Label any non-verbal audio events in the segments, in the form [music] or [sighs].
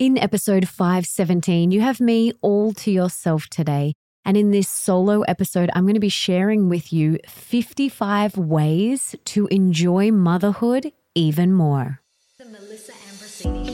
In episode 517, you have me all to yourself today. And in this solo episode, I'm going to be sharing with you 55 ways to enjoy motherhood even more. The Melissa Ambrosini.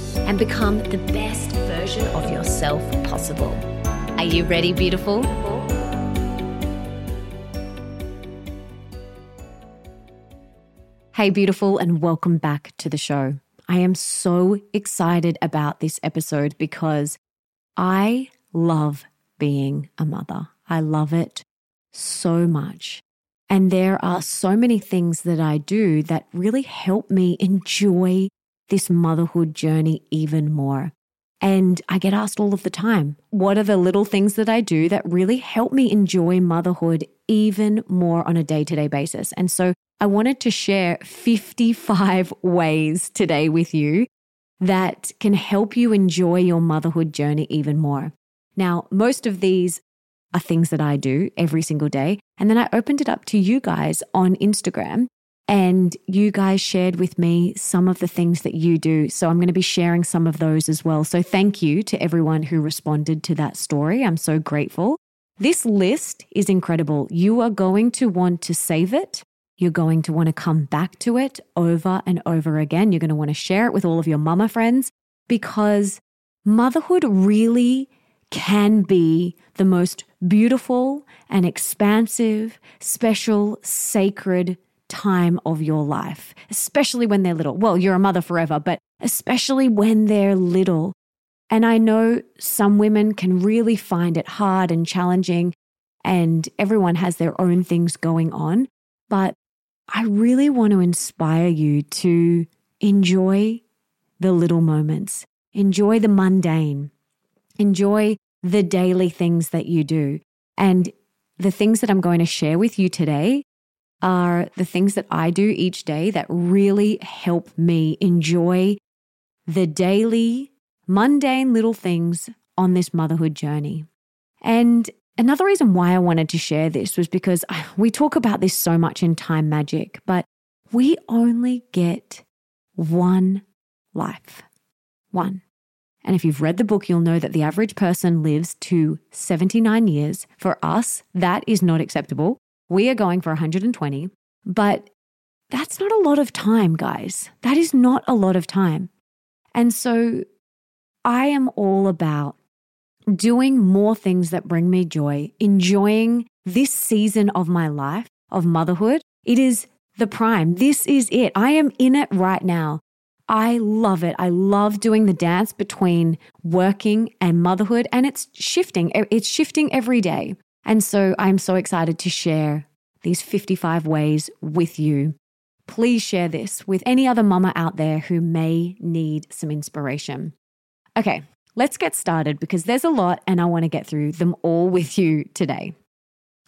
and become the best version of yourself possible. Are you ready, beautiful? Hey, beautiful, and welcome back to the show. I am so excited about this episode because I love being a mother. I love it so much. And there are so many things that I do that really help me enjoy this motherhood journey even more. And I get asked all of the time, what are the little things that I do that really help me enjoy motherhood even more on a day to day basis? And so I wanted to share 55 [laughs] ways today with you that can help you enjoy your motherhood journey even more. Now, most of these are things that I do every single day. And then I opened it up to you guys on Instagram and you guys shared with me some of the things that you do. So I'm going to be sharing some of those as well. So thank you to everyone who responded to that story. I'm so grateful. This list is incredible. You are going to want to save it. You're going to want to come back to it over and over again. You're going to want to share it with all of your mama friends because motherhood really can be the most beautiful and expansive, special, sacred time of your life, especially when they're little. Well, you're a mother forever, but especially when they're little. And I know some women can really find it hard and challenging, and everyone has their own things going on. But I really want to inspire you to enjoy the little moments, enjoy the mundane, enjoy the daily things that you do. And the things that I'm going to share with you today are the things that I do each day that really help me enjoy the daily, mundane little things on this motherhood journey. And another reason why I wanted to share this was because we talk about this so much in Time Magic, but we only get one life. One. And if you've read the book, you'll know that the average person lives to 79 years. For us, that is not acceptable. We are going for 120, but that's not a lot of time, guys. That is not a lot of time. And so I am all about doing more things that bring me joy, enjoying this season of my life of motherhood. It is the prime. This is it. I am in it right now. I love it. I love doing the dance between working and motherhood, and it's shifting. It's shifting every day. And so I'm so excited to share these 55 ways with you. Please share this with any other mama out there who may need some inspiration. Okay, let's get started because there's a lot and I want to get through them all with you today.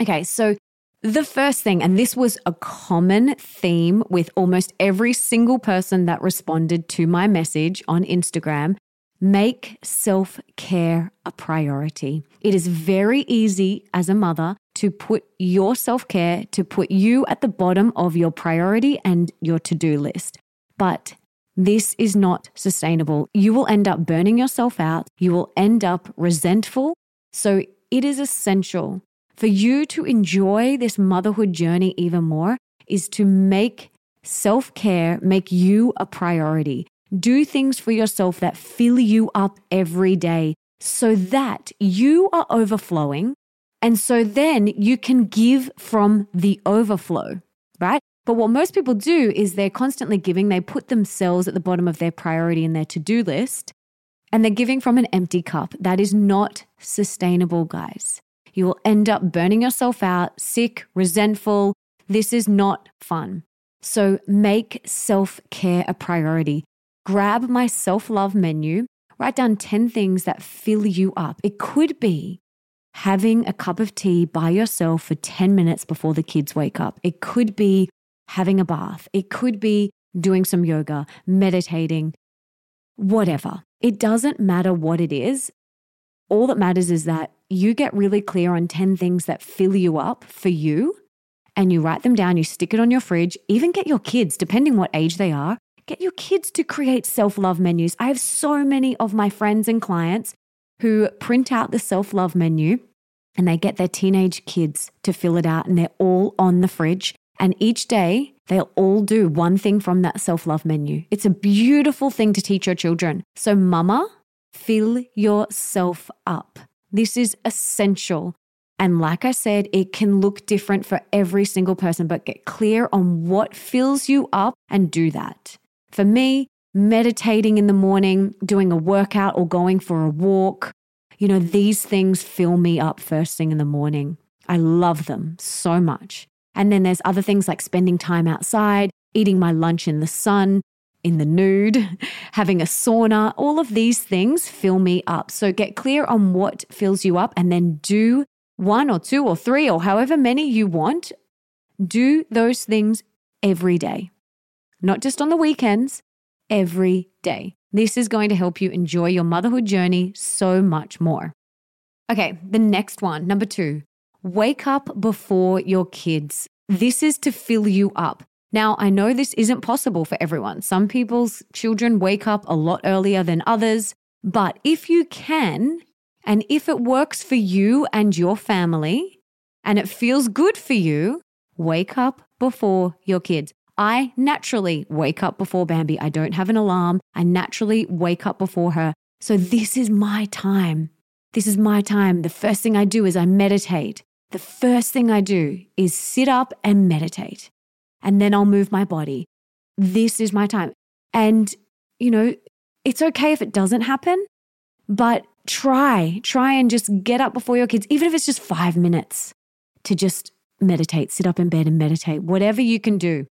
Okay, so the first thing, and this was a common theme with almost every single person that responded to my message on Instagram, Make self care a priority. It is very easy as a mother to put your self care, to put you at the bottom of your priority and your to do list. But this is not sustainable. You will end up burning yourself out. You will end up resentful. So it is essential for you to enjoy this motherhood journey even more is to make self care, make you a priority. Do things for yourself that fill you up every day so that you are overflowing. And so then you can give from the overflow, right? But what most people do is they're constantly giving. They put themselves at the bottom of their priority in their to do list and they're giving from an empty cup. That is not sustainable, guys. You will end up burning yourself out, sick, resentful. This is not fun. So make self care a priority grab my self love menu, Write down 10 things that fill you up. It could be having a cup of tea by yourself for 10 minutes before the kids wake up. It could be having a bath. It could be doing some yoga, meditating, whatever. It doesn't matter what it is. All that matters is that you get really clear on 10 things that fill you up for you and you write them down, you stick it on your fridge, even get your kids, depending what age they are, get your kids to create self love menus. I have so many of my friends and clients who print out the self love menu and they get their teenage kids to fill it out and they're all on the fridge. And each day they'll all do one thing from that self love menu. It's a beautiful thing to teach your children. So, mama, fill yourself up. This is essential. And like I said, it can look different for every single person, but get clear on what fills you up and do that. For me, meditating in the morning, doing a workout, or going for a walk, you know, these things fill me up first thing in the morning. I love them so much. And then there's other things like spending time outside, eating my lunch in the sun, in the nude, [laughs] having a sauna. All of these things fill me up. So get clear on what fills you up and then do one or two or three or however many you want. Do those things every day, not just on the weekends, every day. This is going to help you enjoy your motherhood journey so much more. Okay, the next one, number two, wake up before your kids. This is to fill you up. Now, I know this isn't possible for everyone. Some people's children wake up a lot earlier than others, but if you can, and if it works for you and your family, and it feels good for you, wake up before your kids. I naturally wake up before Bambi. I don't have an alarm. I naturally wake up before her. So this is my time. This is my time. The first thing I do is I meditate. The first thing I do is sit up and meditate. And then I'll move my body. This is my time. And, you know, it's okay if it doesn't happen, but try, try and just get up before your kids, even if it's just five minutes to just meditate, sit up in bed and meditate, whatever you can do.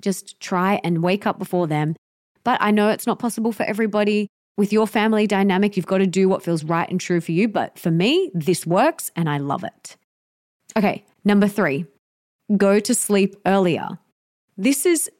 Just try and wake up before them. But I know it's not possible for everybody. With your family dynamic, you've got to do what feels right and true for you. But for me, this works and I love it. Okay, number three, go to sleep earlier. This is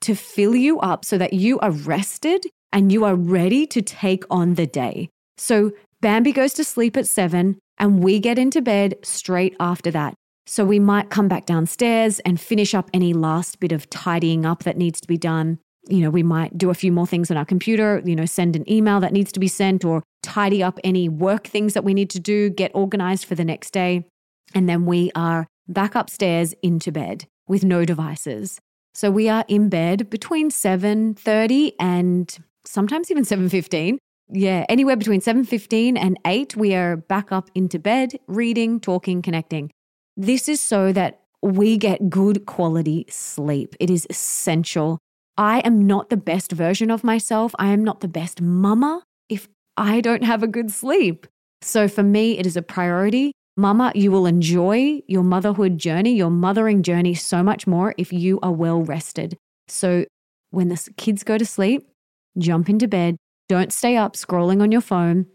to fill you up so that you are rested and you are ready to take on the day. So Bambi goes to sleep at seven and we get into bed straight after that. So we might come back downstairs and finish up any last bit of tidying up that needs to be done. You know, we might do a few more things on our computer, you know, send an email that needs to be sent or tidy up any work things that we need to do, get organized for the next day. And then we are back upstairs into bed with no devices. So we are in bed between 7:30 and sometimes even 7:15. Yeah, anywhere between 7:15 and 8 we are back up into bed, reading, talking, connecting. This is so that we get good quality sleep. It is essential. I am not the best version of myself. I am not the best mama if I don't have a good sleep. So for me, it is a priority. Mama, you will enjoy your motherhood journey, your mothering journey so much more if you are well rested. So when the kids go to sleep, jump into bed. Don't stay up scrolling on your phone.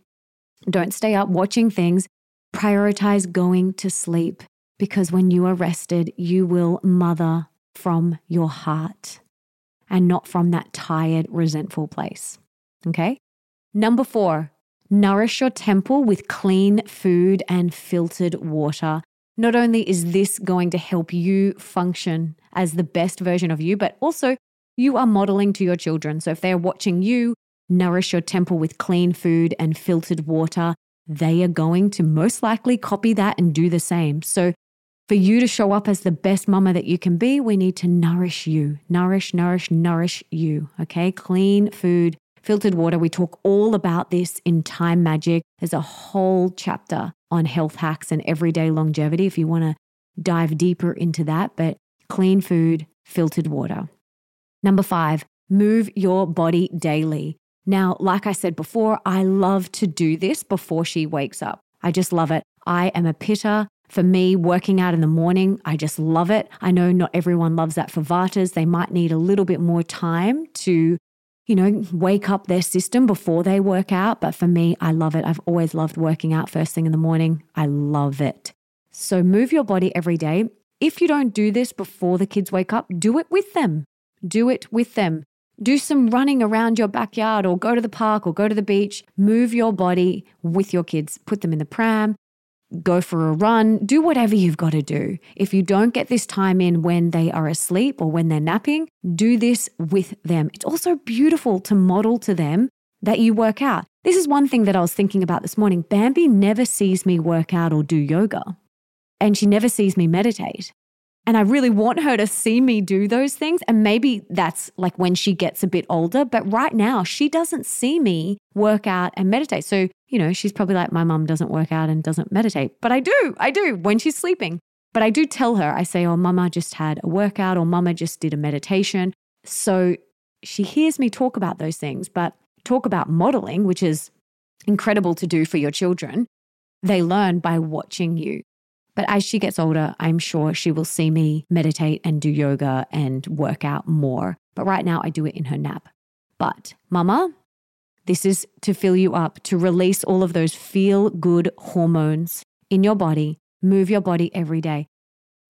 Don't stay up watching things. Prioritize going to sleep because when you are rested, you will mother from your heart and not from that tired, resentful place. Okay. Number four, nourish your temple with clean food and filtered water. Not only is this going to help you function as the best version of you, but also you are modeling to your children. So if they're watching you nourish your temple with clean food and filtered water, they are going to most likely copy that and do the same. So for you to show up as the best mama that you can be, we need to nourish you. Nourish, nourish, nourish you. Okay. Clean food, filtered water. We talk all about this in Time Magic. There's a whole chapter on health hacks and everyday longevity if you want to dive deeper into that. But clean food, filtered water. Number five, move your body daily. Now, like I said before, I love to do this before she wakes up. I just love it. I am a Pitta. For me, working out in the morning, I just love it. I know not everyone loves that for Vatas. They might need a little bit more time to, you know, wake up their system before they work out. But for me, I love it. I've always loved working out first thing in the morning. I love it. So move your body every day. If you don't do this before the kids wake up, do it with them. Do it with them. Do some running around your backyard or go to the park or go to the beach. Move your body with your kids. Put them in the pram, go for a run, do whatever you've got to do. If you don't get this time in when they are asleep or when they're napping, do this with them. It's also beautiful to model to them that you work out. This is one thing that I was thinking about this morning. Bambi never sees me work out or do yoga, and she never sees me meditate. And I really want her to see me do those things. And maybe that's like when she gets a bit older. But right now, she doesn't see me work out and meditate. So, you know, she's probably like, my mum doesn't work out and doesn't meditate. But I do, I do when she's sleeping. But I do tell her, I say, oh, mama just had a workout or mama just did a meditation. So she hears me talk about those things, but talk about modeling, which is incredible to do for your children. They learn by watching you. But as she gets older, I'm sure she will see me meditate and do yoga and work out more. But right now, I do it in her nap. But, Mama, this is to fill you up, to release all of those feel good hormones in your body. Move your body every day.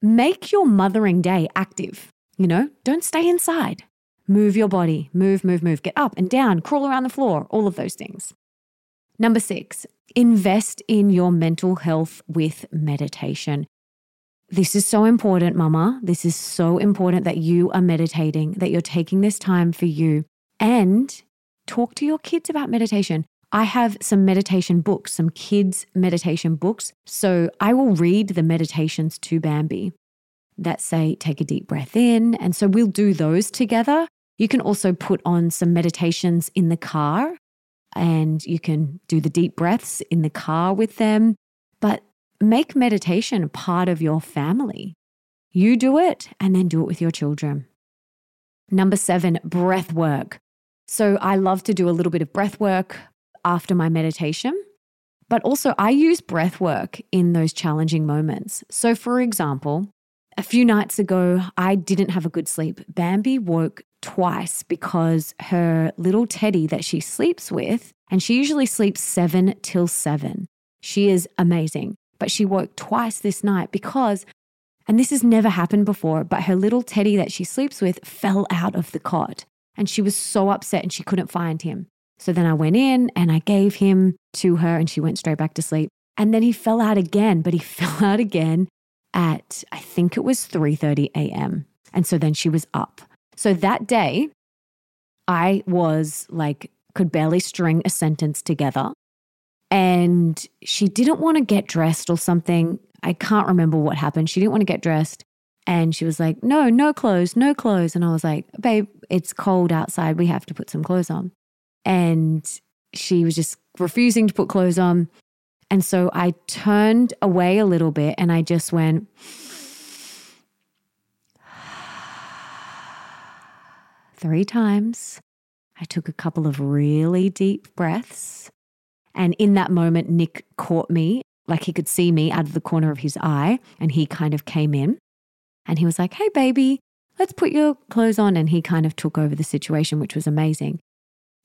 Make your mothering day active. You know, don't stay inside. Move your body, move, move, move. Get up and down, crawl around the floor, all of those things. Number six, invest in your mental health with meditation. This is so important, mama. This is so important that you are meditating, that you're taking this time for you. And talk to your kids about meditation. I have some meditation books, some kids' meditation books. So I will read the meditations to Bambi that say, take a deep breath in. And so we'll do those together. You can also put on some meditations in the car and you can do the deep breaths in the car with them. But make meditation part of your family. You do it and then do it with your children. Number seven, breath work. So I love to do a little bit of breath work after my meditation, but also I use breath work in those challenging moments. So, for example, a few nights ago, I didn't have a good sleep. Bambi woke twice because her little teddy that she sleeps with, and she usually sleeps seven till seven. She is amazing. But she woke twice this night because, and this has never happened before, but her little teddy that she sleeps with fell out of the cot. And she was so upset and she couldn't find him. So then I went in and I gave him to her and she went straight back to sleep. And then he fell out again, but he [laughs] fell out again at I think it was 3:30 a.m. And so then she was up. So that day, I was like, could barely string a sentence together. And she didn't want to get dressed or something. I can't remember what happened. She didn't want to get dressed. And she was like, no, no clothes, no clothes. And I was like, babe, it's cold outside. We have to put some clothes on. And she was just refusing to put clothes on. And so I turned away a little bit and I just went, [sighs] three times. I took a couple of really deep breaths. And in that moment, Nick caught me, like he could see me out of the corner of his eye. And he kind of came in and he was like, Hey, baby, let's put your clothes on. And he kind of took over the situation, which was amazing.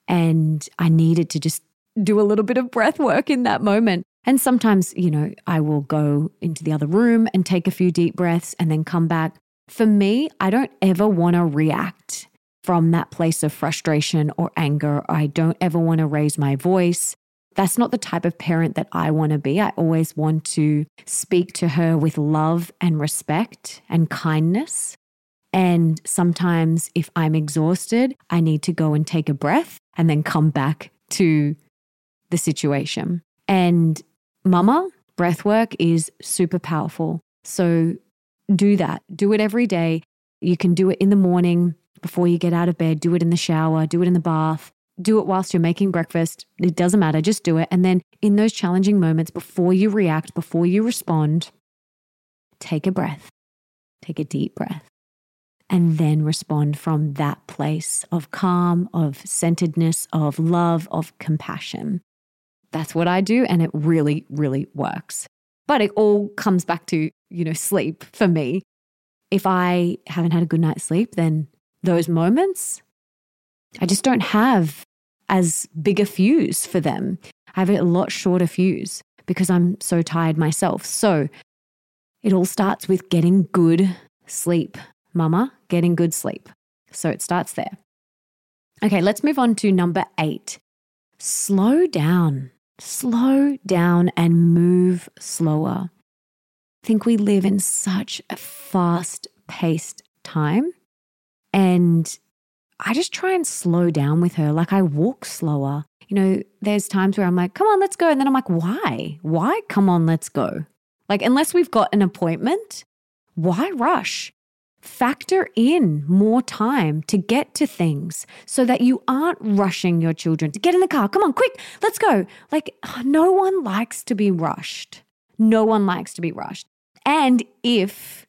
And I needed to just do a little bit of breath work in that moment. And sometimes, you know, I will go into the other room and take a few deep breaths and then come back. For me, I don't ever want to react from that place of frustration or anger. I don't ever want to raise my voice. That's not the type of parent that I want to be. I always want to speak to her with love and respect and kindness. And sometimes, if I'm exhausted, I need to go and take a breath and then come back to the situation. And mama, breath work is super powerful. So do that. Do it every day. You can do it in the morning before you get out of bed, do it in the shower, do it in the bath, do it whilst you're making breakfast. It doesn't matter, just do it. And then in those challenging moments, before you react, before you respond, take a breath, take a deep breath, and then respond from that place of calm, of centeredness, of love, of compassion. That's what I do. And it really, really works. But it all comes back to, you know, sleep for me. If I haven't had a good night's sleep, then those moments, I just don't have as big a fuse for them. I have a lot shorter fuse because I'm so tired myself. So it all starts with getting good sleep, mama, getting good sleep. So it starts there. Okay, let's move on to number eight. Slow down, slow down and move slower. I think we live in such a fast paced time. And I just try and slow down with her. Like I walk slower. You know, there's times where I'm like, come on, let's go. And then I'm like, why? Why? Come on, let's go. Like, unless we've got an appointment, why rush? Factor in more time to get to things so that you aren't rushing your children to get in the car. Come on, quick, let's go. Like, no one likes to be rushed. No one likes to be rushed. And if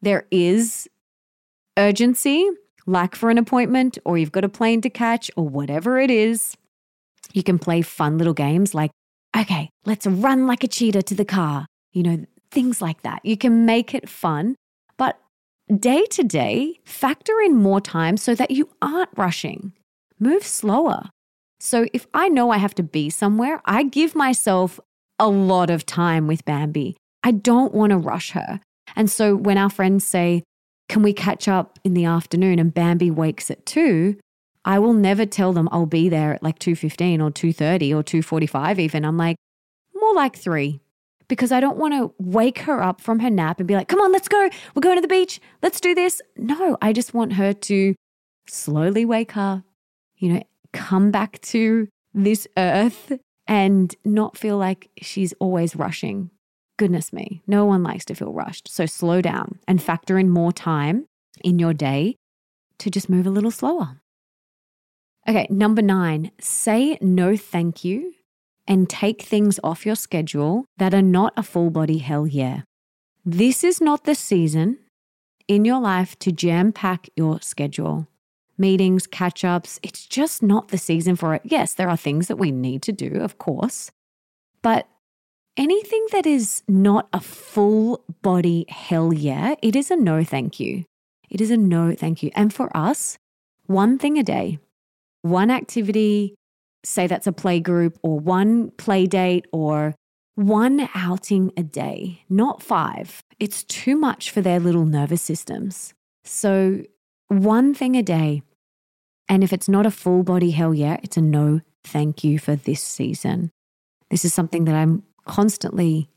there is urgency, like for an appointment, or you've got a plane to catch, or whatever it is, you can play fun little games like, okay, let's run like a cheetah to the car. You know, things like that. You can make it fun, but day to day, factor in more time so that you aren't rushing. Move slower. So if I know I have to be somewhere, I give myself a lot of time with Bambi. I don't want to rush her. And so when our friends say, Can we catch up in the afternoon? and Bambi wakes at two, I will never tell them I'll be there at like 2.15 or 2.30 or 2.45 even. I'm like, more like three because I don't want to wake her up from her nap and be like, come on, let's go. We're going to the beach. Let's do this. No, I just want her to slowly wake up, you know, come back to this earth and not feel like she's always rushing. Goodness me, no one likes to feel rushed. So slow down and factor in more time in your day to just move a little slower. Okay, number nine, say no thank you and take things off your schedule that are not a full body hell yeah. This is not the season in your life to jam pack your schedule. Meetings, catch ups, it's just not the season for it. Yes, there are things that we need to do, of course, but anything that is not a full body hell yeah, it is a no thank you. It is a no thank you. And for us, one thing a day, one activity, say that's a play group or one play date or one outing a day, not five. It's too much for their little nervous systems. So, one thing a day. And if it's not a full body hell yeah, it's a no thank you for this season. This is something that I'm constantly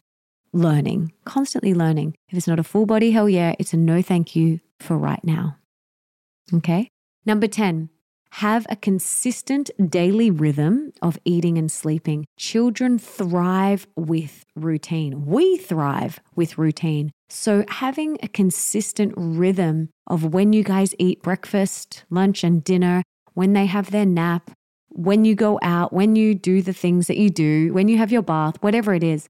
learning, constantly learning. If it's not a full body hell yeah, it's a no thank you for right now. Okay. Number 10, have a consistent daily rhythm of eating and sleeping. Children thrive with routine. We thrive with routine. So, having a consistent rhythm of when you guys eat breakfast, lunch, and dinner, when they have their nap, when you go out, when you do the things that you do, when you have your bath, whatever it is,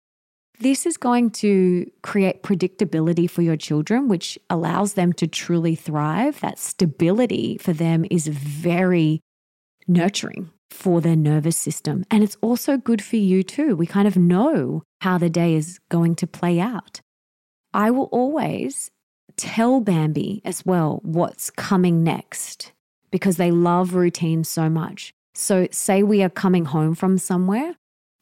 this is going to create predictability for your children, which allows them to truly thrive. That stability for them is very nurturing for their nervous system. And it's also good for you too. We kind of know how the day is going to play out. I will always tell Bambi as well what's coming next because they love routine so much. So, say we are coming home from somewhere,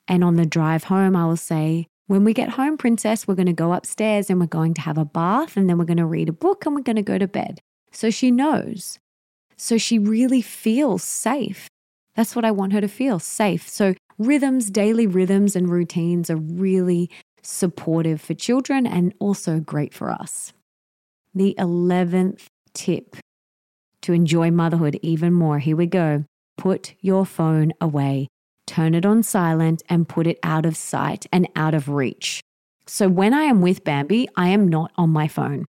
and on the drive home, I will say, when we get home, princess, we're going to go upstairs and we're going to have a bath and then we're going to read a book and we're going to go to bed. So she knows. So she really feels safe. That's what I want her to feel safe. So rhythms, daily rhythms, and routines are really supportive for children and also great for us. The 11th tip to enjoy motherhood even more here we go. Put your phone away turn it on silent, and put it out of sight and out of reach. So when I am with Bambi, I am not on my phone.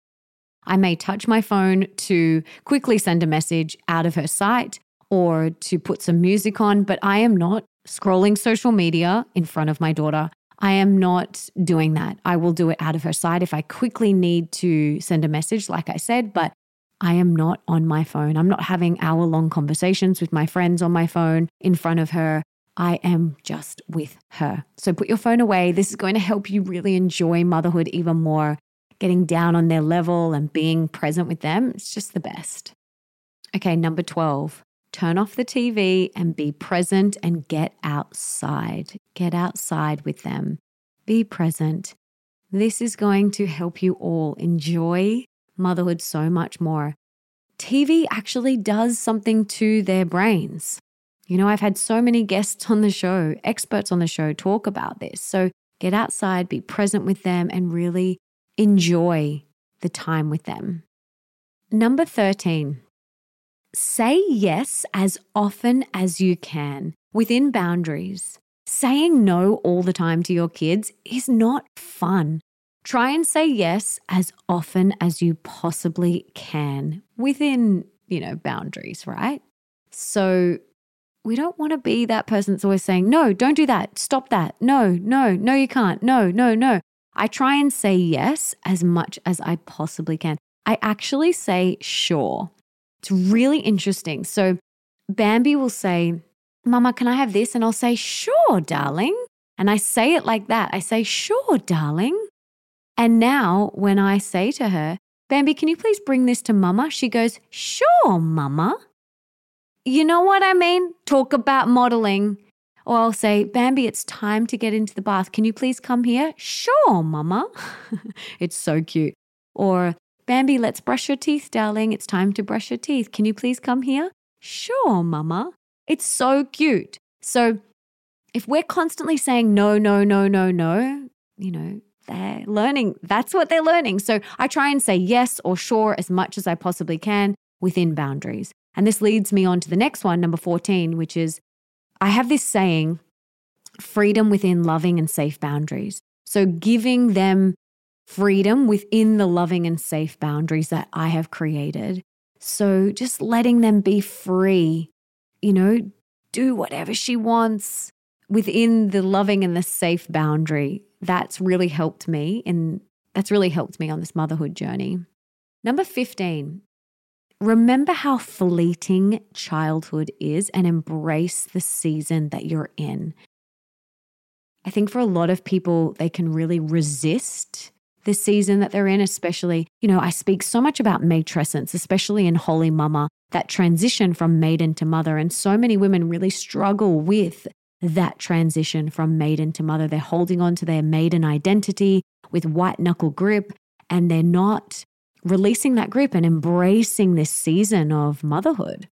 I may touch my phone to quickly send a message out of her sight or to put some music on, but I am not scrolling social media in front of my daughter. I am not doing that. I will do it out of her sight if I quickly need to send a message, like I said, but I am not on my phone. I'm not having hour long conversations with my friends on my phone in front of her. I am just with her. So put your phone away. This is going to help you really enjoy motherhood even more. Getting down on their level and being present with them, it's just the best. Okay, number 12. turn off the TV and be present and get outside. Get outside with them. Be present. This is going to help you all enjoy motherhood so much more. TV actually does something to their brains. You know, I've had so many guests on the show, experts on the show talk about this. So get outside, be present with them, and really enjoy the time with them. Number 13, say yes as often as you can within boundaries. Saying no all the time to your kids is not fun. Try and say yes as often as you possibly can within, you know, boundaries, right? So we don't want to be that person that's always saying, no, don't do that. Stop that. No, no, no, you can't. No, no, no. I try and say yes as much as I possibly can. I actually say sure. It's really interesting. So Bambi will say, Mama, can I have this? And I'll say, Sure, darling. And I say it like that. I say, Sure, darling. And now when I say to her, Bambi, can you please bring this to Mama? She goes, Sure, Mama. You know what I mean? Talk about modeling. Or I'll say, Bambi, it's time to get into the bath. Can you please come here? Sure, Mama. [laughs] it's so cute. Or, Bambi, let's brush your teeth, darling. It's time to brush your teeth. Can you please come here? Sure, Mama. It's so cute. So, if we're constantly saying no, no, no, no, no, you know, they're learning. That's what they're learning. So I try and say yes or sure as much as I possibly can within boundaries. And this leads me on to the next one, number 14, which is I have this saying freedom within loving and safe boundaries. So giving them freedom within the loving and safe boundaries that I have created. So just letting them be free, you know, do whatever she wants within the loving and the safe boundary that's really helped me and that's really helped me on this motherhood journey. Number 15, remember how fleeting childhood is and embrace the season that you're in. I think for a lot of people, they can really resist the season that they're in, especially, you know, I speak so much about matrescence, especially in Holy Mama, that transition from maiden to mother. And so many women really struggle with that transition from maiden to mother. They're holding on to their maiden identity with white knuckle grip, and they're not releasing that grip and embracing this season of motherhood.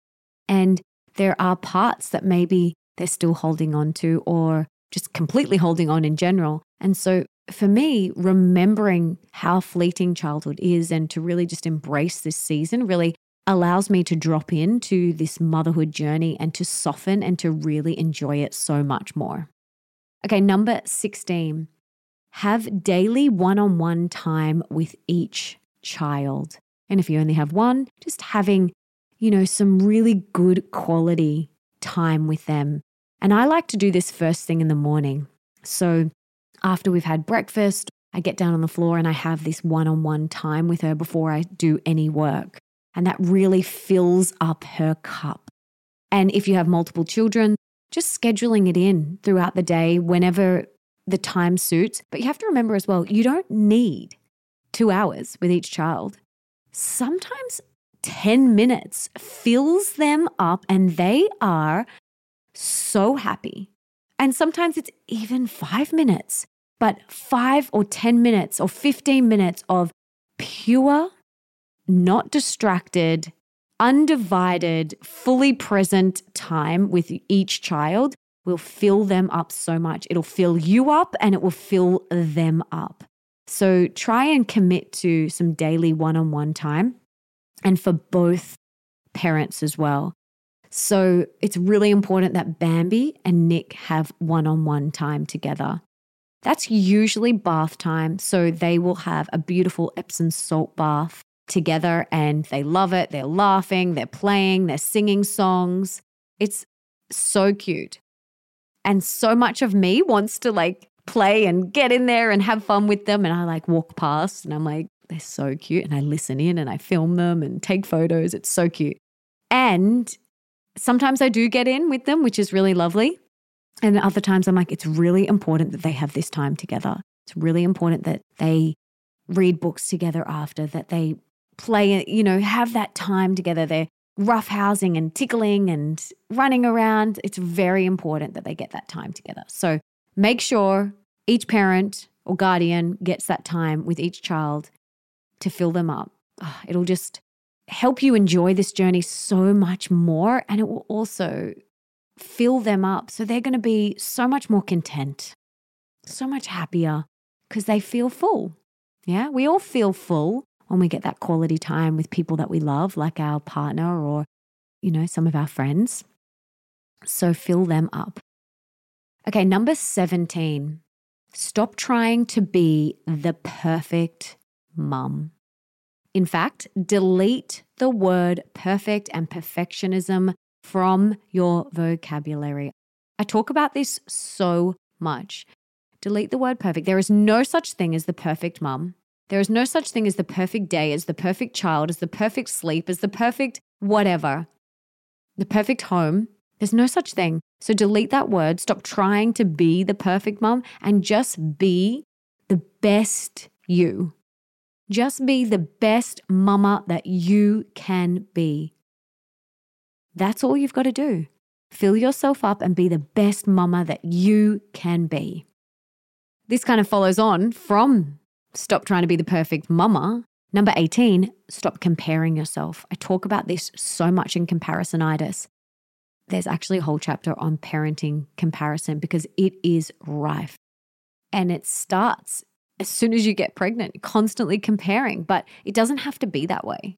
And there are parts that maybe they're still holding on to or just completely holding on in general. And so for me, remembering how fleeting childhood is and to really just embrace this season really allows me to drop into this motherhood journey and to soften and to really enjoy it so much more. Okay, number 16, have daily one on one time with each child. And if you only have one, just having, you know, some really good quality time with them. And I like to do this first thing in the morning. So after we've had breakfast, I get down on the floor and I have this one on one time with her before I do any work. And that really fills up her cup. And if you have multiple children, just scheduling it in throughout the day whenever the time suits. But you have to remember as well, you don't need two hours with each child. Sometimes 10 minutes fills them up and they are so happy. And sometimes it's even five minutes, but five or 10 minutes or 15 minutes of pure not distracted, undivided, fully present time with each child will fill them up so much. It'll fill you up and it will fill them up. So try and commit to some daily one on one time and for both parents as well. So it's really important that Bambi and Nick have one on one time together. That's usually bath time. So they will have a beautiful Epsom salt bath together and they love it. They're laughing, they're playing, they're singing songs. It's so cute. And so much of me wants to like play and get in there and have fun with them. And I like walk past and I'm like, they're so cute. And I listen in and I film them and take photos. It's so cute. And sometimes I do get in with them, which is really lovely. And other times I'm like, it's really important that they have this time together. It's really important that they read books together after, that they play, you know, have that time together. They're roughhousing and tickling and running around. It's very important that they get that time together. So make sure each parent or guardian gets that time with each child to fill them up. Oh, it'll just help you enjoy this journey so much more. And it will also fill them up. So they're going to be so much more content, so much happier because they feel full. Yeah, we all feel full when we get that quality time with people that we love, like our partner or, you know, some of our friends. So fill them up. Okay, number 17. Stop trying to be the perfect mum. In fact, delete the word perfect and perfectionism from your vocabulary. I talk about this so much. Delete the word perfect. There is no such thing as the perfect mum. There is no such thing as the perfect day, as the perfect child, as the perfect sleep, as the perfect whatever, the perfect home. There's no such thing. So delete that word. Stop trying to be the perfect mom and just be the best you. Just be the best mama that you can be. That's all you've got to do. Fill yourself up and be the best mama that you can be. This kind of follows on from stop trying to be the perfect mama. Number 18, stop comparing yourself. I talk about this so much in comparisonitis. There's actually a whole chapter on parenting comparison because it is rife. And it starts as soon as you get pregnant, constantly comparing, but it doesn't have to be that way.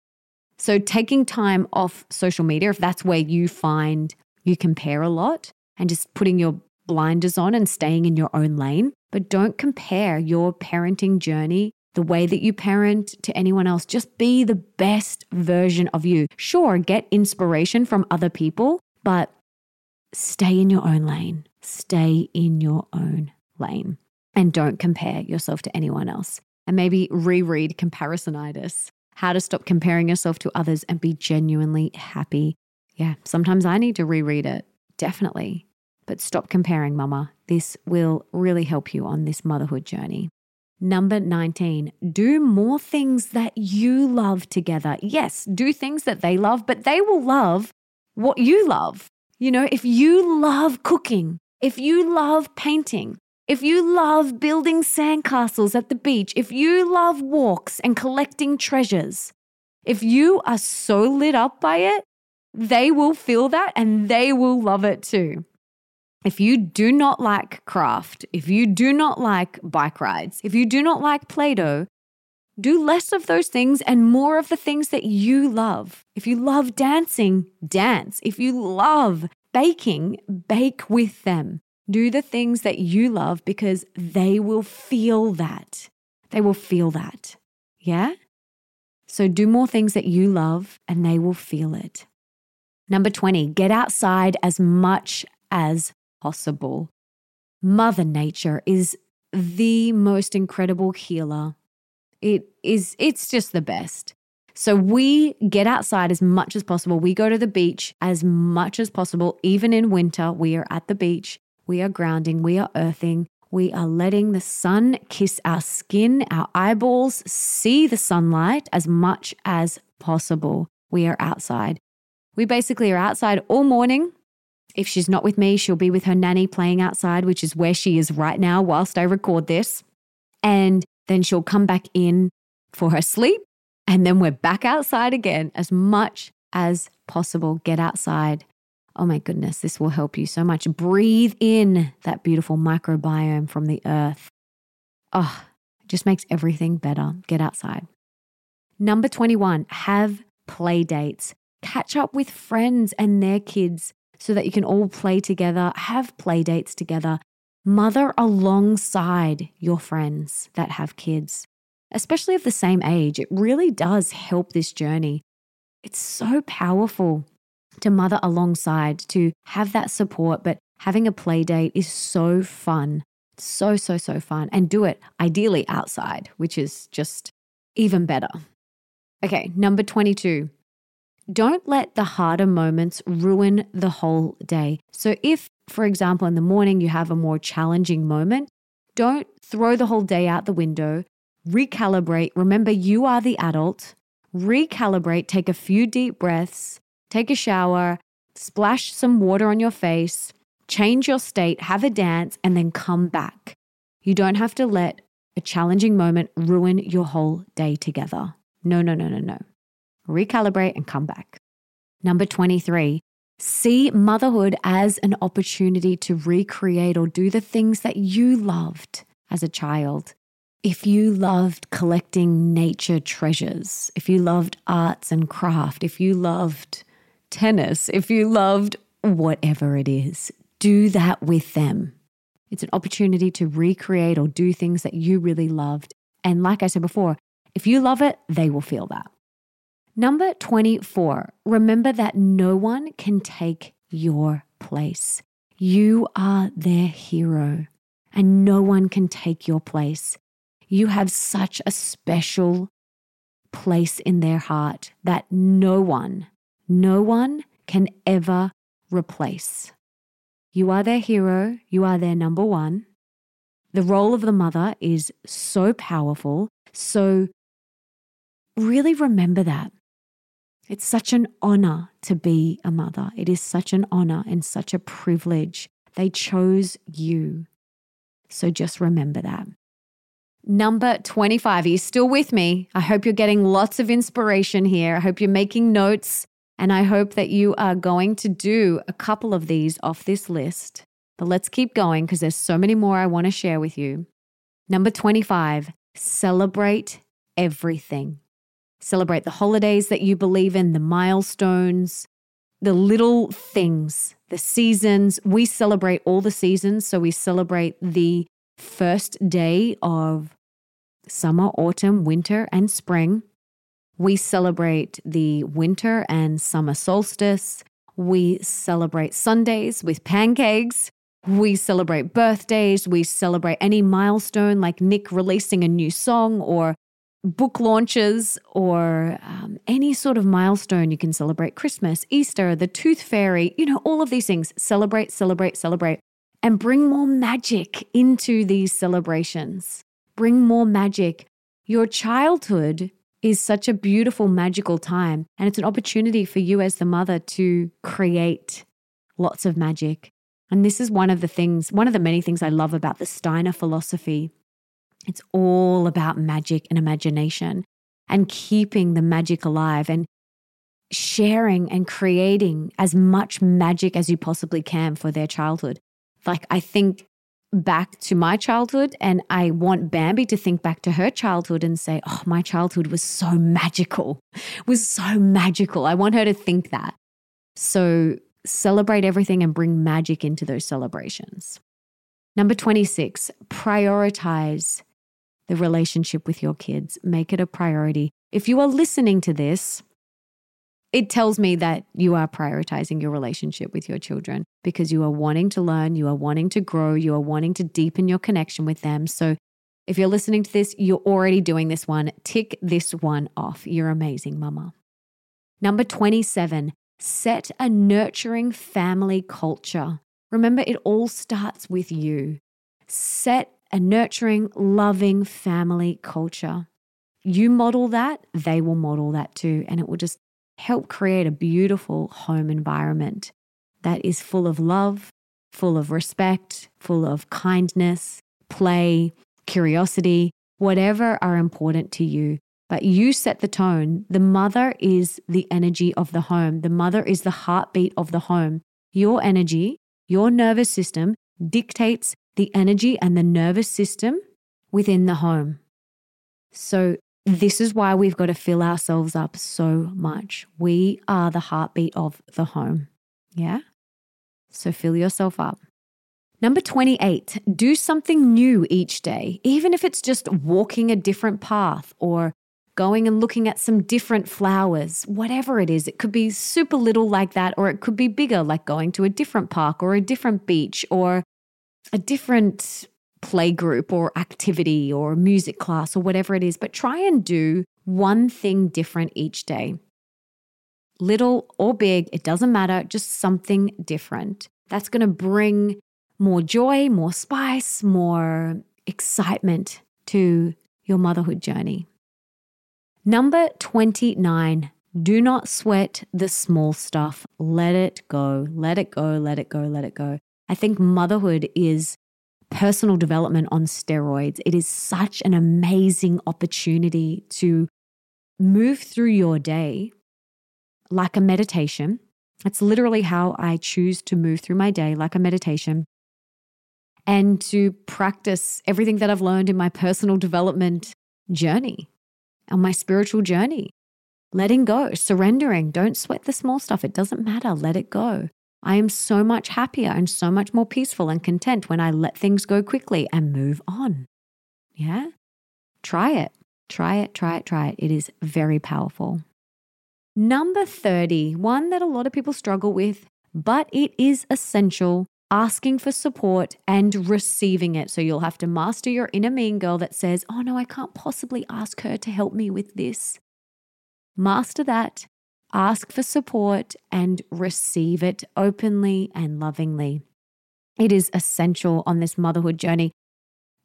So, taking time off social media, if that's where you find you compare a lot, and just putting your blinders on and staying in your own lane, but don't compare your parenting journey the way that you parent to anyone else. Just be the best version of you. Sure, get inspiration from other people, but stay in your own lane. Stay in your own lane and don't compare yourself to anyone else. And maybe reread Comparisonitis How to Stop Comparing Yourself to Others and Be Genuinely Happy. Yeah, sometimes I need to reread it. Definitely. But stop comparing, mama. This will really help you on this motherhood journey. Number 19, do more things that you love together. Yes, do things that they love, but they will love what you love. You know, if you love cooking, if you love painting, if you love building sandcastles at the beach, if you love walks and collecting treasures, if you are so lit up by it, they will feel that and they will love it too. If you do not like craft, if you do not like bike rides, if you do not like Play Doh, do less of those things and more of the things that you love. If you love dancing, dance. If you love baking, bake with them. Do the things that you love because they will feel that. They will feel that. Yeah? So do more things that you love and they will feel it. Number 20, get outside as much as possible. Mother Nature is the most incredible healer. It is it's just the best. So we get outside as much as possible. We go to the beach as much as possible. Even in winter, we are at the beach. We are grounding, we are earthing. We are letting the sun kiss our skin, our eyeballs, see the sunlight as much as possible. We are outside. We basically are outside all morning if she's not with me, she'll be with her nanny playing outside, which is where she is right now whilst I record this. And then she'll come back in for her sleep. And then we're back outside again as much as possible. Get outside. Oh my goodness, this will help you so much. Breathe in that beautiful microbiome from the earth. Oh, it just makes everything better. Get outside. Number 21, have play dates. Catch up with friends and their kids so that you can all play together, have play dates together, mother alongside your friends that have kids, especially of the same age. It really does help this journey. It's so powerful to mother alongside, to have that support, but having a play date is so fun. So, so, so fun. And do it ideally outside, which is just even better. Okay, number 22 don't let the harder moments ruin the whole day. So, if, for example, in the morning you have a more challenging moment, don't throw the whole day out the window. Recalibrate. Remember, you are the adult. Recalibrate. Take a few deep breaths. take a shower, splash some water on your face, change your state, have a dance, and then come back. You don't have to let a challenging moment ruin your whole day together. No, no, no, no, no. Recalibrate and come back. Number 23, see motherhood as an opportunity to recreate or do the things that you loved as a child. If you loved collecting nature treasures, if you loved arts and craft, if you loved tennis, if you loved whatever it is, do that with them. It's an opportunity to recreate or do things that you really loved. And like I said before, if you love it, they will feel that. Number 24, remember that no one can take your place. You are their hero, and no one can take your place. You have such a special place in their heart that no one, no one can ever replace. You are their hero, you are their number one. The role of the mother is so powerful. So, really remember that. It's such an honor to be a mother. It is such an honor and such a privilege. They chose you. So, just remember that. Number 25. Are you still with me? I hope you're getting lots of inspiration here. I hope you're making notes. And I hope that you are going to do a couple of these off this list. But let's keep going because there's so many more I want to share with you. Number 25, celebrate everything. Celebrate the holidays that you believe in, the milestones, the little things, the seasons. We celebrate all the seasons. So we celebrate the first day of summer, autumn, winter, and spring. We celebrate the winter and summer solstice. We celebrate Sundays with pancakes. We celebrate birthdays. We celebrate any milestone like Nick releasing a new song or book launches or um, any sort of milestone. You can celebrate Christmas, Easter, the Tooth Fairy, you know, all of these things. Celebrate, celebrate, celebrate, and bring more magic into these celebrations. Bring more magic. Your childhood is such a beautiful, magical time. And it's an opportunity for you as the mother to create lots of magic. And this is one of the things, one of the many things I love about the Steiner philosophy. It's all about magic and imagination and keeping the magic alive and sharing and creating as much magic as you possibly can for their childhood. Like, I think back to my childhood and I want Bambi to think back to her childhood and say, "Oh, my childhood was so magical. it was so magical." I want her to think that. So, celebrate everything and bring magic into those celebrations. Number 26, prioritize the relationship with your kids. Make it a priority. If you are listening to this, it tells me that you are prioritizing your relationship with your children because you are wanting to learn, you are wanting to grow, you are wanting to deepen your connection with them. So, if you're listening to this, you're already doing this one. Tick this one off. You're amazing, mama. Number 27, set a nurturing family culture. Remember, it all starts with you. Set a nurturing, loving family culture. You model that, they will model that too. And it will just help create a beautiful home environment that is full of love, full of respect, full of kindness, play, curiosity, whatever are important to you. But you set the tone. The mother is the energy of the home, the mother is the heartbeat of the home. Your energy, your nervous system dictates the energy and the nervous system within the home. So this is why we've got to fill ourselves up so much. We are the heartbeat of the home. Yeah? So fill yourself up. Number 28, do something new each day, even if it's just walking a different path or going and looking at some different flowers, whatever it is. It could be super little like that, or it could be bigger, like going to a different park or a different beach or a different play group or activity or music class or whatever it is, but try and do one thing different each day. Little or big, it doesn't matter, just something different. That's going to bring more joy, more spice, more excitement to your motherhood journey. Number 29, Do not sweat the small stuff. Let it go. Let it go. Let it go. Let it go. I think motherhood is personal development on steroids. It is such an amazing opportunity to move through your day like a meditation. That's literally how I choose to move through my day, like a meditation, and to practice everything that I've learned in my personal development journey, on my spiritual journey. Letting go, surrendering. Don't sweat the small stuff. It doesn't matter. Let it go. I am so much happier and so much more peaceful and content when I let things go quickly and move on. Yeah? Try it. Try it, try it, try it. It is very powerful. Number 30, one that a lot of people struggle with, but it is essential asking for support and receiving it. So you'll have to master your inner mean girl that says, Oh no, I can't possibly ask her to help me with this. Master that, ask for support, and receive it openly and lovingly. It is essential on this motherhood journey.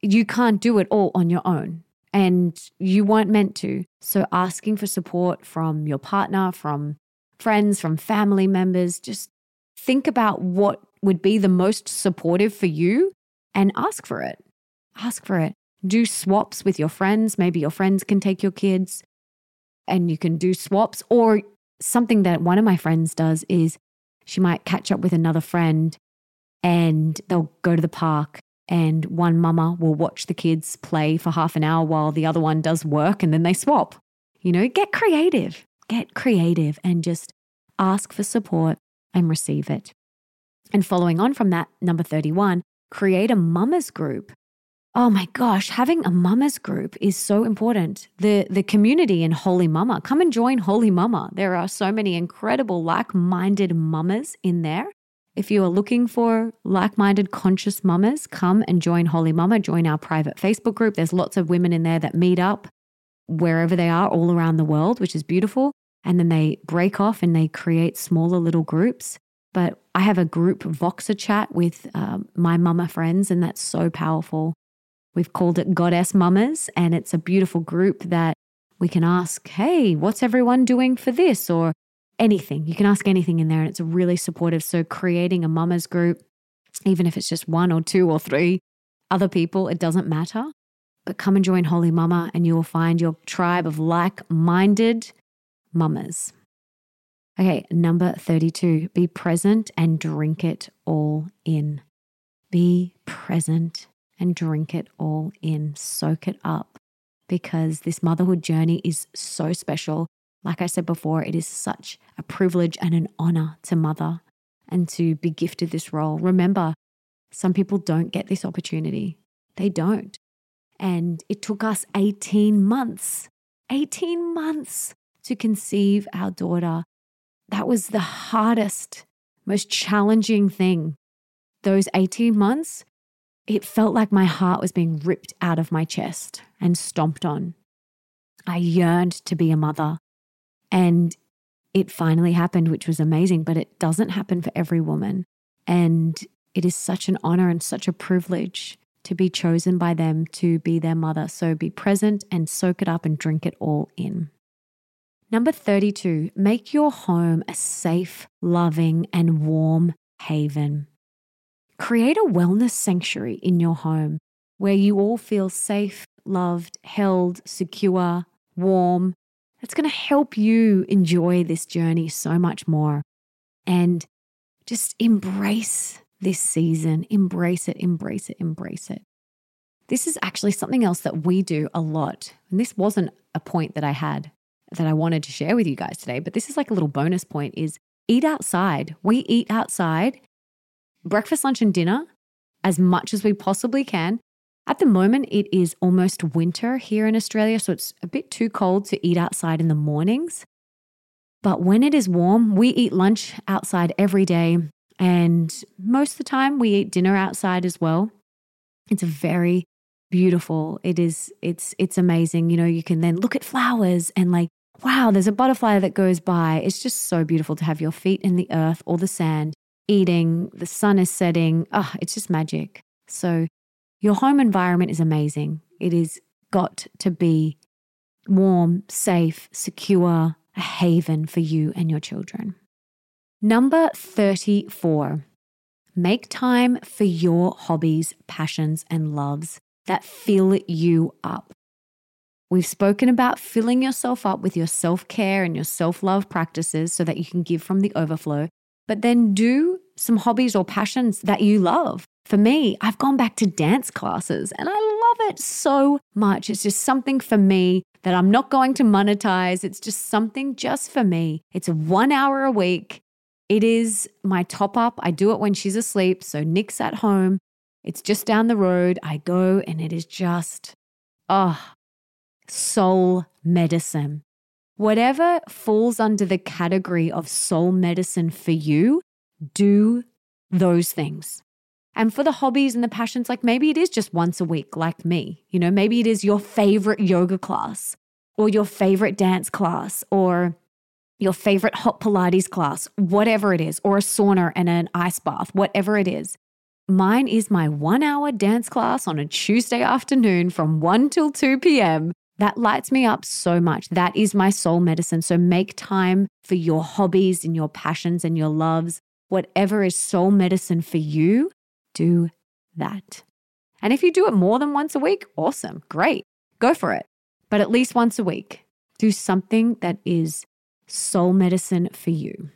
You can't do it all on your own and you weren't meant to. So, asking for support from your partner, from friends, from family members, just think about what would be the most supportive for you and ask for it. Ask for it. Do swaps with your friends. Maybe your friends can take your kids and you can do swaps. Or something that one of my friends does is she might catch up with another friend and they'll go to the park and one mama will watch the kids play for half an hour while the other one does work and then they swap. You know, get creative, get creative and just ask for support and receive it. And following on from that, number 31, create a mamas group. Oh my gosh, having a mamas group is so important. The the community in Holy Mama, come and join Holy Mama. There are so many incredible like-minded mamas in there if you are looking for like minded conscious mamas, come and join Holy Mama, join our private Facebook group. There's lots of women in there that meet up wherever they are all around the world, which is beautiful. And then they break off and they create smaller little groups. But I have a group Voxer chat with um, my mama friends, and that's so powerful. We've called it Goddess Mamas, and it's a beautiful group that we can ask, hey, what's everyone doing for this? Or anything. You can ask anything in there, and it's really supportive. So, creating a mama's group, even if it's just one or two or three other people, it doesn't matter. But come and join Holy Mama, and you will find your tribe of like minded mamas. Okay, number 32 be present and drink it all in. Be present and drink it all in. Soak it up because this motherhood journey is so special. Like I said before, it is such a privilege and an honor to mother and to be gifted this role. Remember, some people don't get this opportunity. They don't. And it took us 18 months, 18 months to conceive our daughter. That was the hardest, most challenging thing. Those 18 months, it felt like my heart was being ripped out of my chest and stomped on. I yearned to be a mother. And it finally happened, which was amazing, but it doesn't happen for every woman. And it is such an honor and such a privilege to be chosen by them to be their mother. So be present and soak it up and drink it all in. Number 32, make your home a safe, loving, and warm haven. Create a wellness sanctuary in your home where you all feel safe, loved, held, secure, warm, that's going to help you enjoy this journey so much more. And just embrace this season. Embrace it, embrace it, embrace it. This is actually something else that we do a lot. And this wasn't a point that I had that I wanted to share with you guys today, but this is like a little bonus point is eat outside. We eat outside breakfast, lunch and dinner as much as we possibly can at the moment, it is almost winter here in Australia, so it's a bit too cold to eat outside in the mornings. But when it is warm, we eat lunch outside every day. And most of the time, we eat dinner outside as well. It's very beautiful. It is, it's, it's amazing. You know, you can then look at flowers and like, wow, there's a butterfly that goes by. It's just so beautiful to have your feet in the earth or the sand, eating, the sun is setting. Oh, it's just magic. So your home environment is amazing. It is got to be warm, safe, secure, a a haven for you and your children. Number 34, make time for your hobbies, passions, and loves that fill you up. We've spoken about filling yourself up with your self care and your self love practices so that you can give from the overflow, but then do some hobbies or passions that you love. For me, I've gone back to dance classes and I love it so much. It's just something for me that I'm not going to monetize. It's just something just for me. It's one hour a week. It is my top up. I do it when she's asleep. So Nick's at home. It's just down the road. I go and it is just, oh, soul medicine. Whatever falls under the category of soul medicine for you, do those things. And for the hobbies and the passions, like maybe it is just once a week, like me. You know, maybe it is your favorite yoga class or your favorite dance class or your favorite hot Pilates class, whatever it is, or a sauna and an ice bath, whatever it is. Mine is my one hour dance class on a Tuesday afternoon from 1 till 2 p.m. That lights me up so much. That is my soul medicine. So make time for your hobbies and your passions and your loves. Whatever is soul medicine for you, do that. And if you do it more than once a week, awesome, great, go for it. But at least once a week, do something that is soul medicine for you.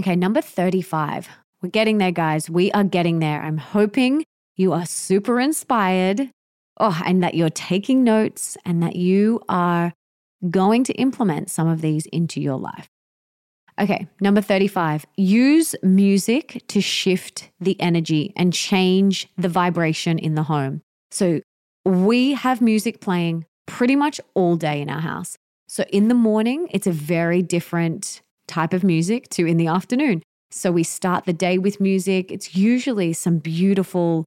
Okay, number 35. We're getting there, guys. We are getting there. I'm hoping you are super inspired. Oh, and that you're taking notes and that you are going to implement some of these into your life. Okay, number 35. Use music to shift the energy and change the vibration in the home. So we have music playing pretty much all day in our house. So in the morning, it's a very different type of music to in the afternoon. So we start the day with music. It's usually some beautiful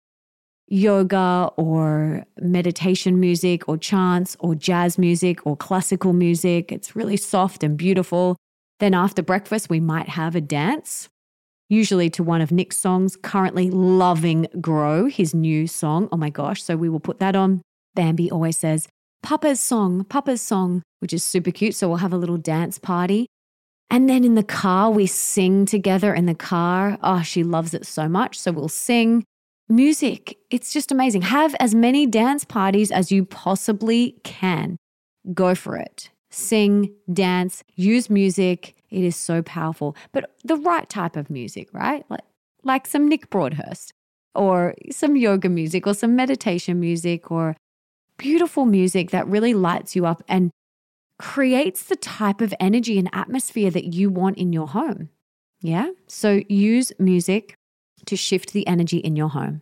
yoga or meditation music or chants or jazz music or classical music. It's really soft and beautiful. Then after breakfast, we might have a dance, usually to one of Nick's songs, currently loving Grow, his new song. Oh my gosh. So we will put that on. Bambi always says, Papa's song, Papa's song, which is super cute. So we'll have a little dance party. And then in the car, we sing together in the car. Oh, she loves it so much. So we'll sing. Music, it's just amazing. Have as many dance parties as you possibly can. Go for it sing, dance, use music. It is so powerful, but the right type of music, right? Like, like some Nick Broadhurst or some yoga music or some meditation music or beautiful music that really lights you up and creates the type of energy and atmosphere that you want in your home. Yeah. So use music to shift the energy in your home.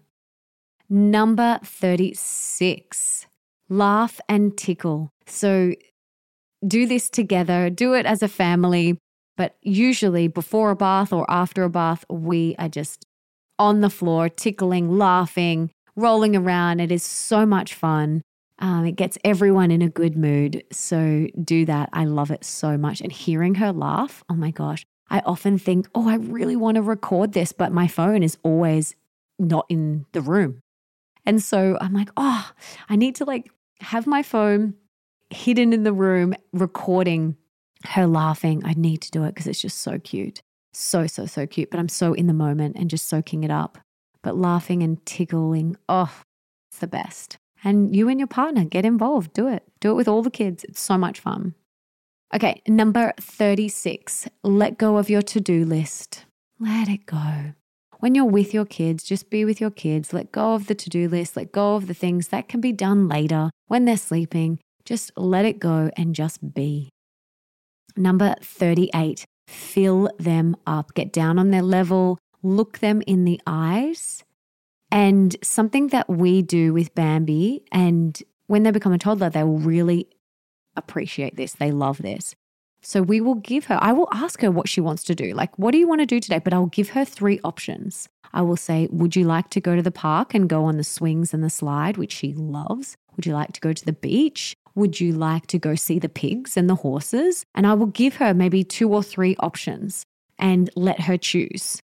Number 36, laugh and tickle. So do this together, do it as a family. But usually before a bath or after a bath, we are just on the floor, tickling, laughing, rolling around. It is so much fun. Um, it gets everyone in a good mood. So do that. I love it so much. And hearing her laugh, oh my gosh, I often think, oh, I really want to record this, but my phone is always not in the room. And so I'm like, oh, I need to like have my phone hidden in the room recording her laughing. I need to do it because it's just so cute. So, so, so cute. But I'm so in the moment and just soaking it up. But laughing and tickling, oh, it's the best. And you and your partner get involved. Do it. Do it with all the kids. It's so much fun. Okay, number 36 let go of your to do list. Let it go. When you're with your kids, just be with your kids. Let go of the to do list. Let go of the things that can be done later when they're sleeping. Just let it go and just be. Number 38, fill them up. Get down on their level, look them in the eyes. And something that we do with Bambi, and when they become a toddler, they will really appreciate this. They love this. So we will give her, I will ask her what she wants to do. Like, what do you want to do today? But I'll give her three options. I will say, Would you like to go to the park and go on the swings and the slide, which she loves? Would you like to go to the beach? Would you like to go see the pigs and the horses? And I will give her maybe two or three options and let her choose.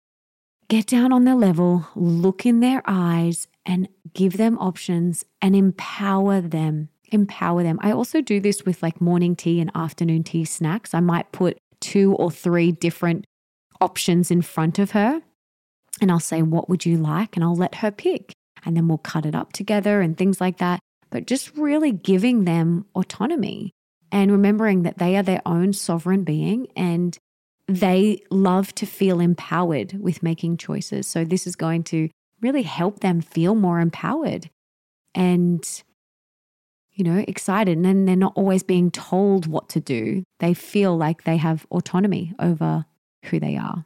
Get down on their level, look in their eyes, and give them options and empower them. Empower them. I also do this with like morning tea and afternoon tea snacks. I might put two or three different options in front of her and I'll say, What would you like? And I'll let her pick. And then we'll cut it up together and things like that. But just really giving them autonomy and remembering that they are their own sovereign being and they love to feel empowered with making choices. So, this is going to really help them feel more empowered and, you know, excited. And then they're not always being told what to do. They feel like they have autonomy over who they are.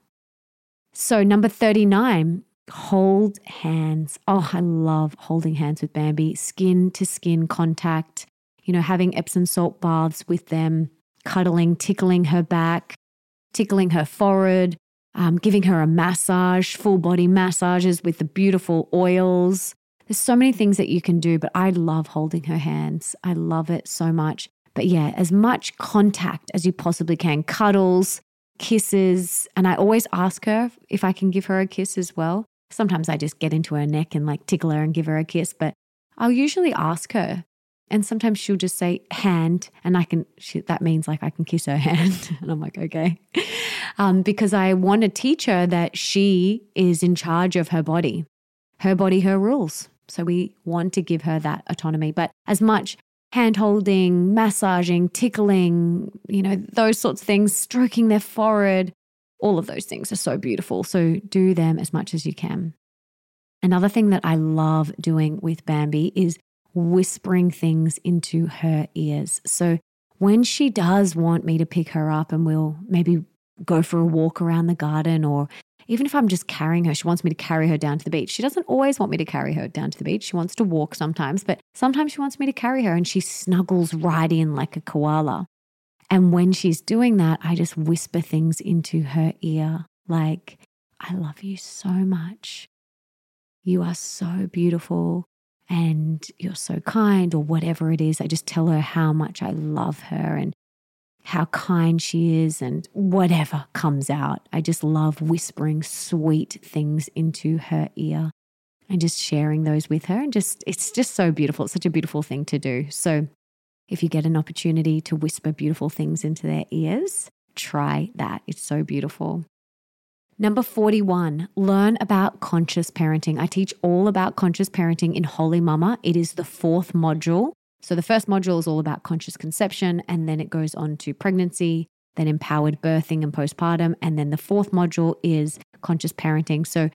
So, number 39, hold hands. Oh, I love holding hands with Bambi, skin to skin contact, you know, having Epsom salt baths with them, cuddling, tickling her back, tickling her forehead, um, giving her a massage, full body massages with the beautiful oils. There's so many things that you can do, but I love holding her hands. I love it so much. But yeah, as much contact as you possibly can, cuddles, kisses. And I always ask her if I can give her a kiss as well. Sometimes I just get into her neck and like tickle her and give her a kiss, but I'll usually ask her. And sometimes she'll just say hand, and I can, she, that means like I can kiss her [laughs] hand. and I'm like, okay. Um, because I want to teach her that she is in charge of her body, her body, her rules. So we want to give her that autonomy. But as much hand holding, massaging, tickling, you know, those sorts of things, stroking their forehead, all of those things are so beautiful. So do them as much as you can. Another thing that I love doing with Bambi is whispering things into her ears. So when she does want me to pick her up and we'll maybe go for a walk around the garden or even if I'm just carrying her, she wants me to carry her down to the beach. She doesn't always want me to carry her down to the beach. She wants to walk sometimes, but sometimes she wants me to carry her and she snuggles right in like a koala. And when she's doing that, I just whisper things into her ear like, I love you so much. You are so beautiful and you're so kind, or whatever it is. I just tell her how much I love her and how kind she is and whatever comes out. I just love whispering sweet things into her ear and just sharing those with her. And just, it's just so beautiful. It's such a beautiful thing to do. So, if you get an opportunity to whisper beautiful things into their ears, try that. It's so beautiful. Number 41, learn about conscious parenting. I teach all about conscious parenting in Holy Mama. It is the fourth module. So the first module is all about conscious conception, and then it goes on to pregnancy, then empowered birthing and postpartum. And then the fourth module is conscious parenting. So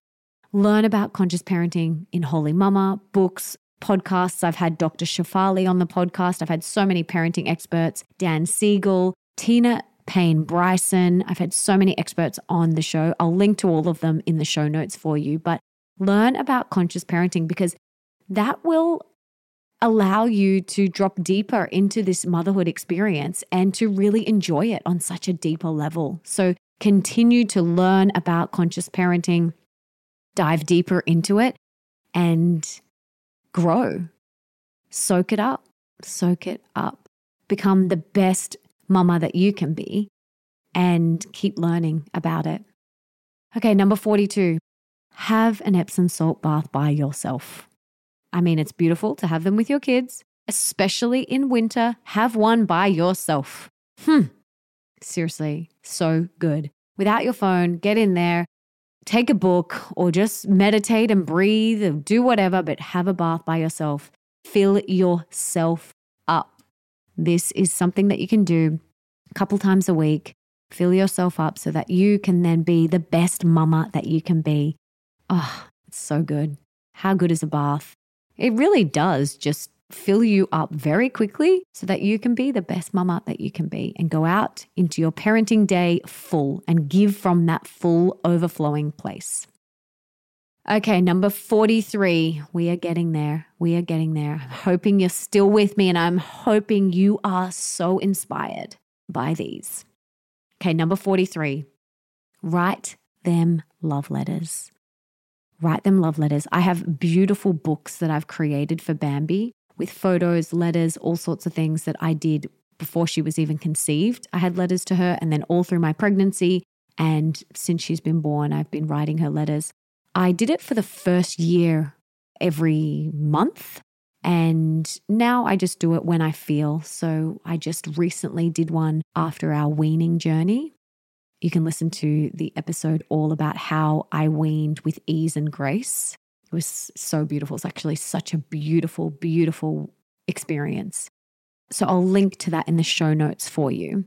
learn about conscious parenting in Holy Mama, books, podcasts. I've had Dr. Shefali on the podcast. I've had so many parenting experts, Dan Siegel, Tina Payne Bryson. I've had so many experts on the show. I'll link to all of them in the show notes for you. But learn about conscious parenting because that will allow you to drop deeper into this motherhood experience and to really enjoy it on such a deeper level. So, continue to learn about conscious parenting, dive deeper into it, and grow. Soak it up, soak it up. Become the best mama that you can be and keep learning about it. Okay, number 42 have an Epsom salt bath by yourself. I mean, it's beautiful to have them with your kids, especially in winter. Have one by yourself. Hmm. Seriously, so good. Without your phone, get in there, take a book, or just meditate and breathe, or do whatever, but have a bath by yourself. Fill yourself up. This is something that you can do a couple times a week. Fill yourself up so that you can then be the best mama that you can be. Oh, it's so good. How good is a bath? It really does just fill you up very quickly so that you can be the best mama that you can be and go out into your parenting day full and give from that full overflowing place. Okay, number 43. We are getting there. We are getting there. I'm hoping you're still with me and I'm hoping you are so inspired by these. Okay, number 43. Write them love letters write them love letters. I have beautiful books that I've created for Bambi with photos, letters, all sorts of things that I did before she was even conceived. I had letters to her, and then all through my pregnancy. And since she's been born, I've been writing her letters. I did it for the first year every month. And now I just do it when I feel. So I just recently did one after our weaning journey. You can listen to the episode all about how I weaned with ease and grace. It was so beautiful. It's actually such a beautiful, beautiful experience. So I'll link to that in the show notes for you.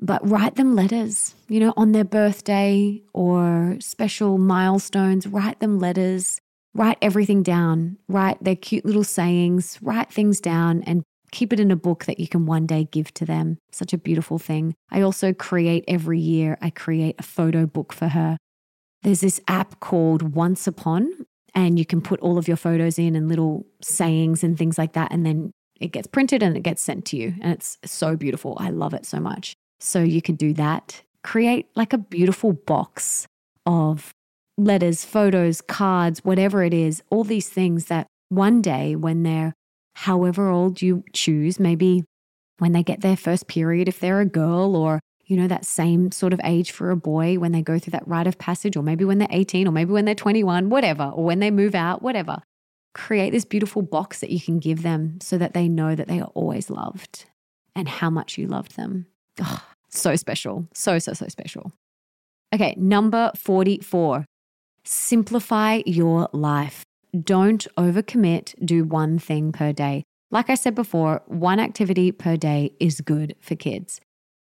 But write them letters, you know, on their birthday or special milestones, write them letters, write everything down, write their cute little sayings, write things down and keep it in a book that you can one day give to them. Such a beautiful thing. I also create every year, I create a photo book for her. There's this app called Once Upon, and you can put all of your photos in and little sayings and things like that. And then it gets printed and it gets sent to you. And it's so beautiful. I love it so much. So you can do that. Create like a beautiful box of letters, photos, cards, whatever it is, all these things that one day when they're however old you choose, maybe when they get their first period, if they're a girl, or, you know, that same sort of age for a boy when they go through that rite of passage, or maybe when they're 18, or maybe when they're 21, whatever, or when they move out, whatever. Create this beautiful box that you can give them so that they know that they are always loved and how much you loved them. Oh, so special. So, so, so special. Okay, number 44 simplify your life. Don't overcommit, do one thing per day. Like I said before, one activity per day is good for kids.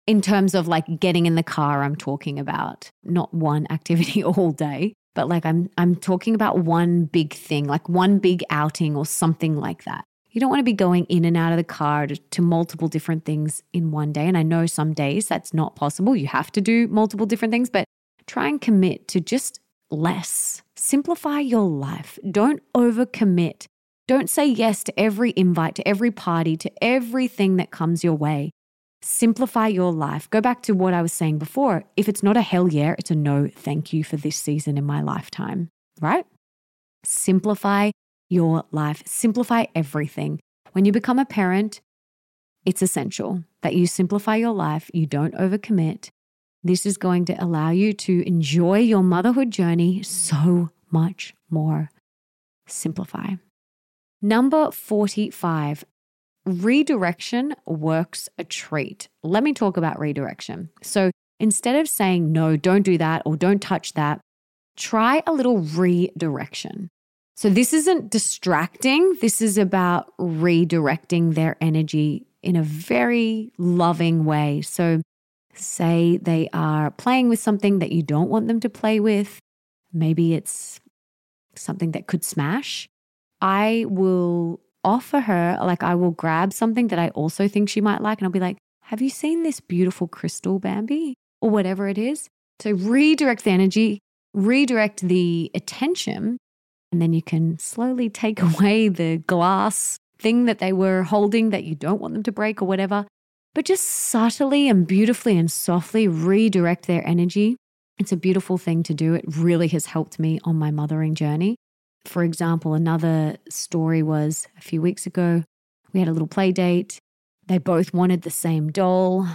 In terms of like getting in the car, I'm talking about not one [laughs] activity all day, but like I'm I'm talking about one big thing, like one big outing or something like that. You don't want to be going in and out of the car to, to, multiple different things in one day. And I know some days that's not possible. You have to do multiple different things, but try and commit to just less. Simplify your life. Don't overcommit. Don't say yes to every invite, to every party, to everything that comes your way. Simplify your life. Go back to what I was saying before. If it's not a hell yeah, it's a no, thank you for this season in my lifetime, right? Simplify your life, simplify everything. When you become a parent, it's essential that you simplify your life, you don't overcommit, this is going to allow you to enjoy your motherhood journey so much more. Simplify. Number 45, redirection works a treat. Let me talk about redirection. So instead of saying, no, don't do that or don't touch that, try a little redirection. So this isn't distracting, this is about redirecting their energy in a very loving way. So Say they are playing with something that you don't want them to play with. Maybe it's something that could smash. I will offer her, like, I will grab something that I also think she might like, and I'll be like, Have you seen this beautiful crystal, Bambi? Or whatever it is. So redirect the energy, redirect the attention, and then you can slowly take [laughs] away the glass thing that they were holding that you don't want them to break or whatever but just subtly and beautifully and softly redirect their energy. It's a beautiful thing to do. It really has helped me on my mothering journey. For example, another story was a few weeks ago, we had a little play date. They both wanted the same doll,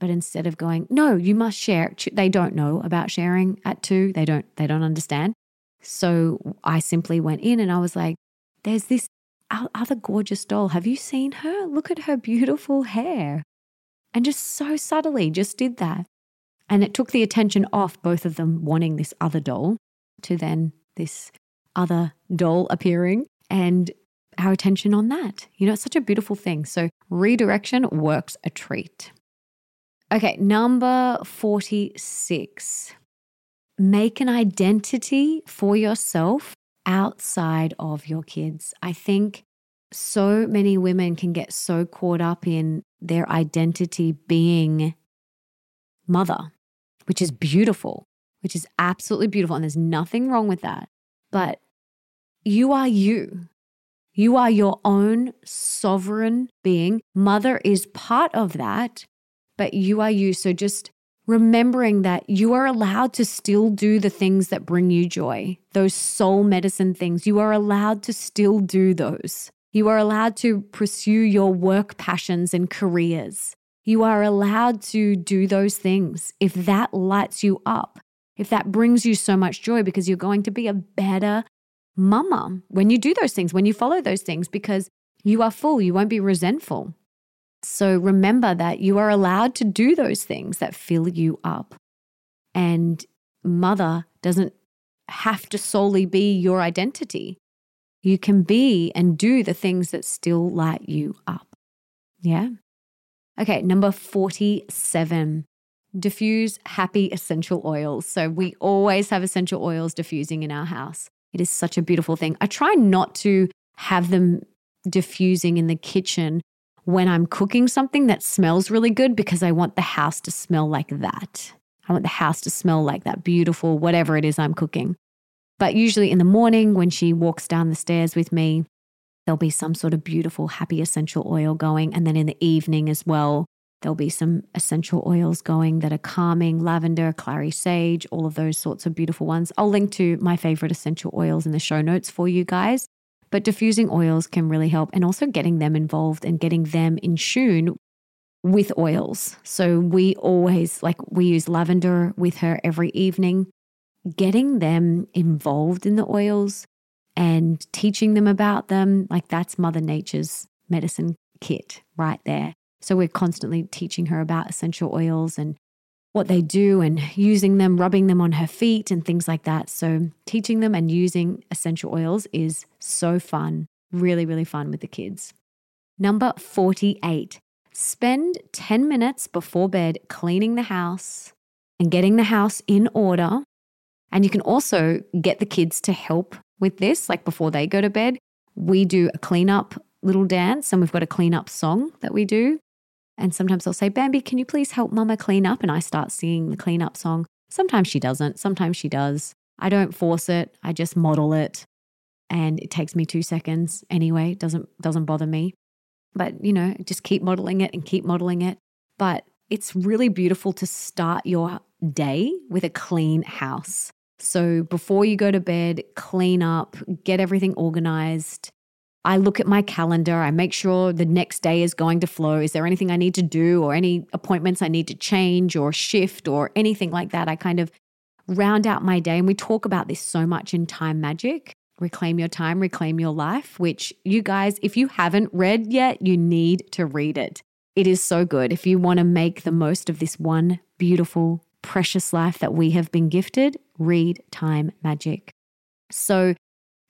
but instead of going, "No, you must share." They don't know about sharing at 2. They don't they don't understand. So I simply went in and I was like, "There's this other gorgeous doll. Have you seen her? Look at her beautiful hair." And just so subtly just did that. And it took the attention off both of them wanting this other doll to then this other doll appearing and our attention on that. You know, it's such a beautiful thing. So redirection works a treat. Okay, number 46. Make an identity for yourself outside of your kids. I think so many women can get so caught up in their identity being mother, which is beautiful, which is absolutely beautiful. And there's nothing wrong with that. But you are you. You are your own sovereign being. Mother is part of that, but you are you. So just remembering that you are allowed to still do the things that bring you joy, those soul medicine things. You are allowed to still do those. You are allowed to pursue your work passions and careers. You are allowed to do those things if that lights you up, if that brings you so much joy, because you're going to be a better mama when you do those things, when you follow those things, because you are full. You won't be resentful. So remember that you are allowed to do those things that fill you up. And mother doesn't have to solely be your identity. You can be and do the things that still light you up. Yeah. Okay, number 47 diffuse happy essential oils. So we always have essential oils diffusing in our house. It is such a beautiful thing. I try not to have them diffusing in the kitchen when I'm cooking something that smells really good because I want the house to smell like that. I want the house to smell like that beautiful, whatever it is I'm cooking. But usually in the morning, when she walks down the stairs with me, there'll be some sort of beautiful, happy essential oil going. And then in the evening as well, there'll be some essential oils going that are calming lavender, clary sage, all of those sorts of beautiful ones. I'll link to my favorite essential oils in the show notes for you guys. But diffusing oils can really help and also getting them involved and getting them in tune with oils. So we always like we use lavender with her every evening. Getting them involved in the oils and teaching them about them, like that's Mother Nature's medicine kit right there. So we're constantly teaching her about essential oils and what they do and using them, rubbing them on her feet and things like that. So, teaching them and using essential oils is so fun, really, really fun with the kids. Number 48 spend 10 minutes before bed cleaning the house and getting the house in order. And you can also get the kids to help with this, like before they go to bed. We do a cleanup little dance and we've got a cleanup song that we do. And sometimes I'll say, Bambi, can you please help mama clean up? And I start singing the cleanup song. Sometimes she doesn't, sometimes she does. I don't force it, I just model it. And it takes me two seconds anyway, it doesn't doesn't bother me. But you know, just keep modeling it and keep modeling it. But it's really beautiful to start your day with a clean house. So before you go to bed, clean up, get everything organized, I look at my calendar, I make sure the next day is going to flow. Is there anything I need to do or any appointments I need to change or shift or anything like that? I kind of round out my day. And we talk about this so much in Time Magic Reclaim Your Time, Reclaim Your Life, which you guys, if you haven't read yet, you need to read it. It is so good. If you want to make the most of this one beautiful, precious life that we have been gifted, read Time Magic. So,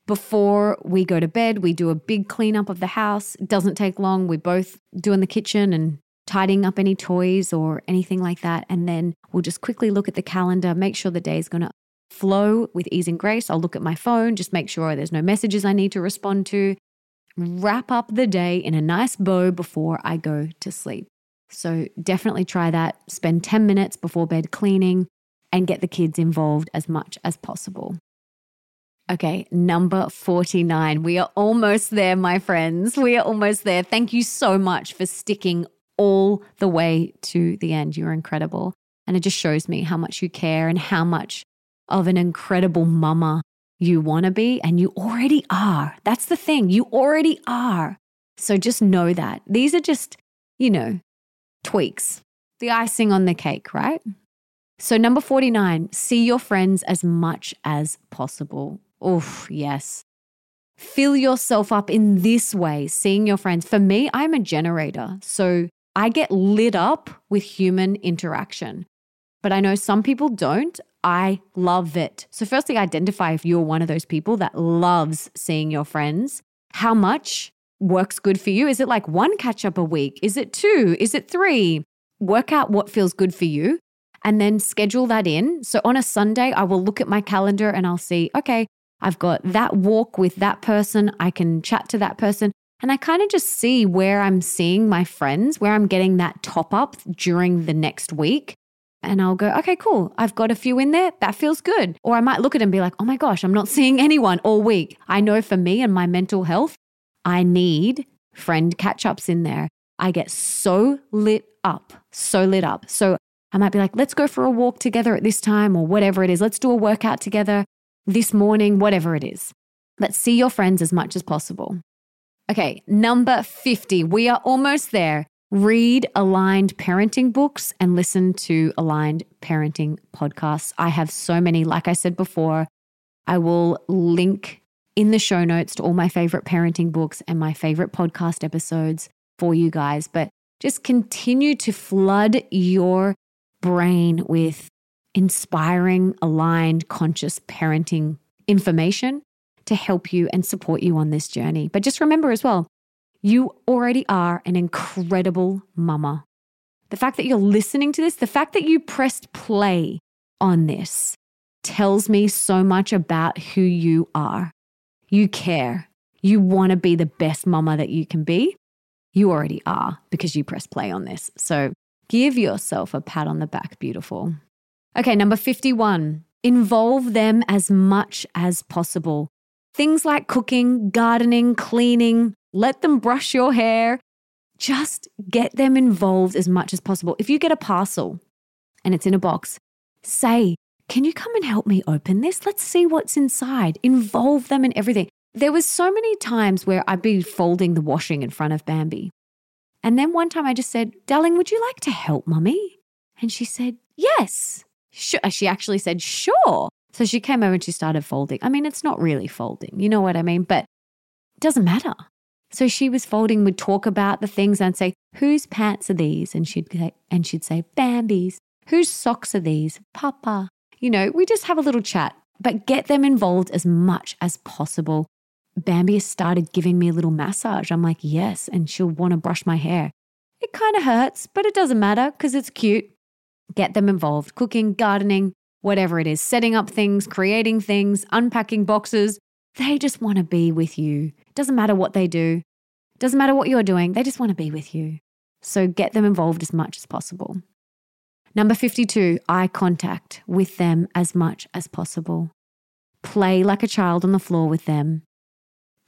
before we go to bed, we do a big cleanup of the house. It doesn't take long. We both do in the kitchen and tidying up any toys or anything like that. And then we'll just quickly look at the calendar, make sure the day is going to flow with ease and grace. I'll look at my phone, just make sure there's no messages I need to respond to. Wrap up the day in a nice bow before I go to sleep. So definitely try that. Spend 10 minutes before bed cleaning and get the kids involved as much as possible. Okay, number 49. We are almost there, my friends. We are almost there. Thank you so much for sticking all the way to the end. You're incredible. And it just shows me how much you care and how much of an incredible mama you want to be. And you already are. That's the thing. You already are. So just know that. These are just, you know, tweaks, the icing on the cake, right? So, number 49, see your friends as much as possible. Oh, yes. Fill yourself up in this way, seeing your friends. For me, I'm a generator. So I get lit up with human interaction. But I know some people don't. I love it. So, firstly, identify if you're one of those people that loves seeing your friends. How much works good for you? Is it like one catch up a week? Is it two? Is it three? Work out what feels good for you and then schedule that in. So, on a Sunday, I will look at my calendar and I'll see, okay, I've got that walk with that person. I can chat to that person. And I kind of just see where I'm seeing my friends, where I'm getting that top up during the next week. And I'll go, okay, cool. I've got a few in there. That feels good. Or I might look at it and be like, oh my gosh, I'm not seeing [laughs] anyone all week. I know for me and my mental health, I need friend catch ups in there. I get so lit up, so lit up. So I might be like, let's go for a walk together at this time or whatever it is. Let's do a workout together this morning, whatever it is. Let's see your friends as much as possible. Okay, number 50. We are almost there. Read aligned parenting books and listen to aligned parenting podcasts. I have so many. Like I said before, I will link in the show notes to all my favorite parenting books and my favorite podcast episodes for you guys. But just continue to flood your brain with inspiring, aligned, conscious parenting information to help you and support you on this journey. But just remember as well, you already are an incredible mama. The fact that you're listening to this, the fact that you pressed play on this tells me so much about who you are. You care. You want to be the best mama that you can be. You already are because you press play on this. So give yourself a pat on the back, beautiful. Okay, number 51 involve them as much as possible. Things like cooking, gardening, cleaning, let them brush your hair. Just get them involved as much as possible. If you get a parcel and it's in a box, say, Can you come and help me open this? Let's see what's inside. Involve them in everything. There was so many times where I'd be folding the washing in front of Bambi. And then one time I just said, Darling, would you like to help mummy? And she said, Yes. Sure. Uh, she actually said, Sure. So she came over and she started folding. I mean, it's not really folding, you know what I mean? But it doesn't matter. So she was folding, We'd talk about the things and say, Whose pants are these? And she'd and she'd say, Bambi's. Whose socks are these? Papa. You know, we just have a little chat, but get them involved as much as possible. Bambi has started giving me a little massage. I'm like, yes. And she'll want to brush my hair. It kind of hurts, but it doesn't matter because it's cute. Get them involved cooking, gardening, whatever it is, setting up things, creating things, unpacking boxes. They just want to be with you. Doesn't matter what they do, doesn't matter what you're doing, they just want to be with you. So get them involved as much as possible. Number 52, eye contact with them as much as possible. Play like a child on the floor with them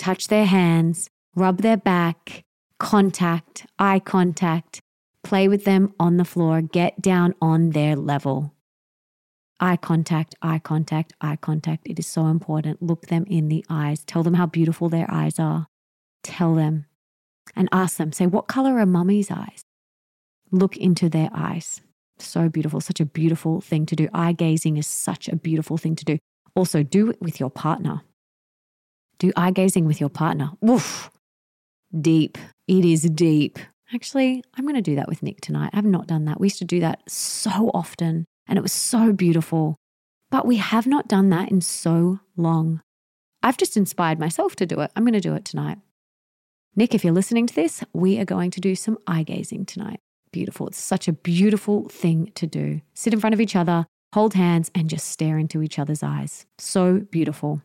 touch their hands, rub their back, contact, eye contact, play with them on the floor, get down on their level. Eye contact, eye contact, eye contact. It is so important. Look them in the eyes. Tell them how beautiful their eyes are. Tell them and ask them, say, what color are mummy's eyes? Look into their eyes. So beautiful, such a beautiful thing to do. Eye gazing is such a beautiful thing to do. Also, do it with your partner. Do eye gazing with your partner. Woof. Deep. It is deep. Actually, I'm going to do that with Nick tonight. I've not done that. We used to do that so often and it was so beautiful. But we have not done that in so long. I've just inspired myself to do it. I'm going to do it tonight. Nick, if you're listening to this, we are going to do some eye gazing tonight. Beautiful. It's such a beautiful thing to do. Sit in front of each other, hold hands, and just stare into each other's eyes. So beautiful.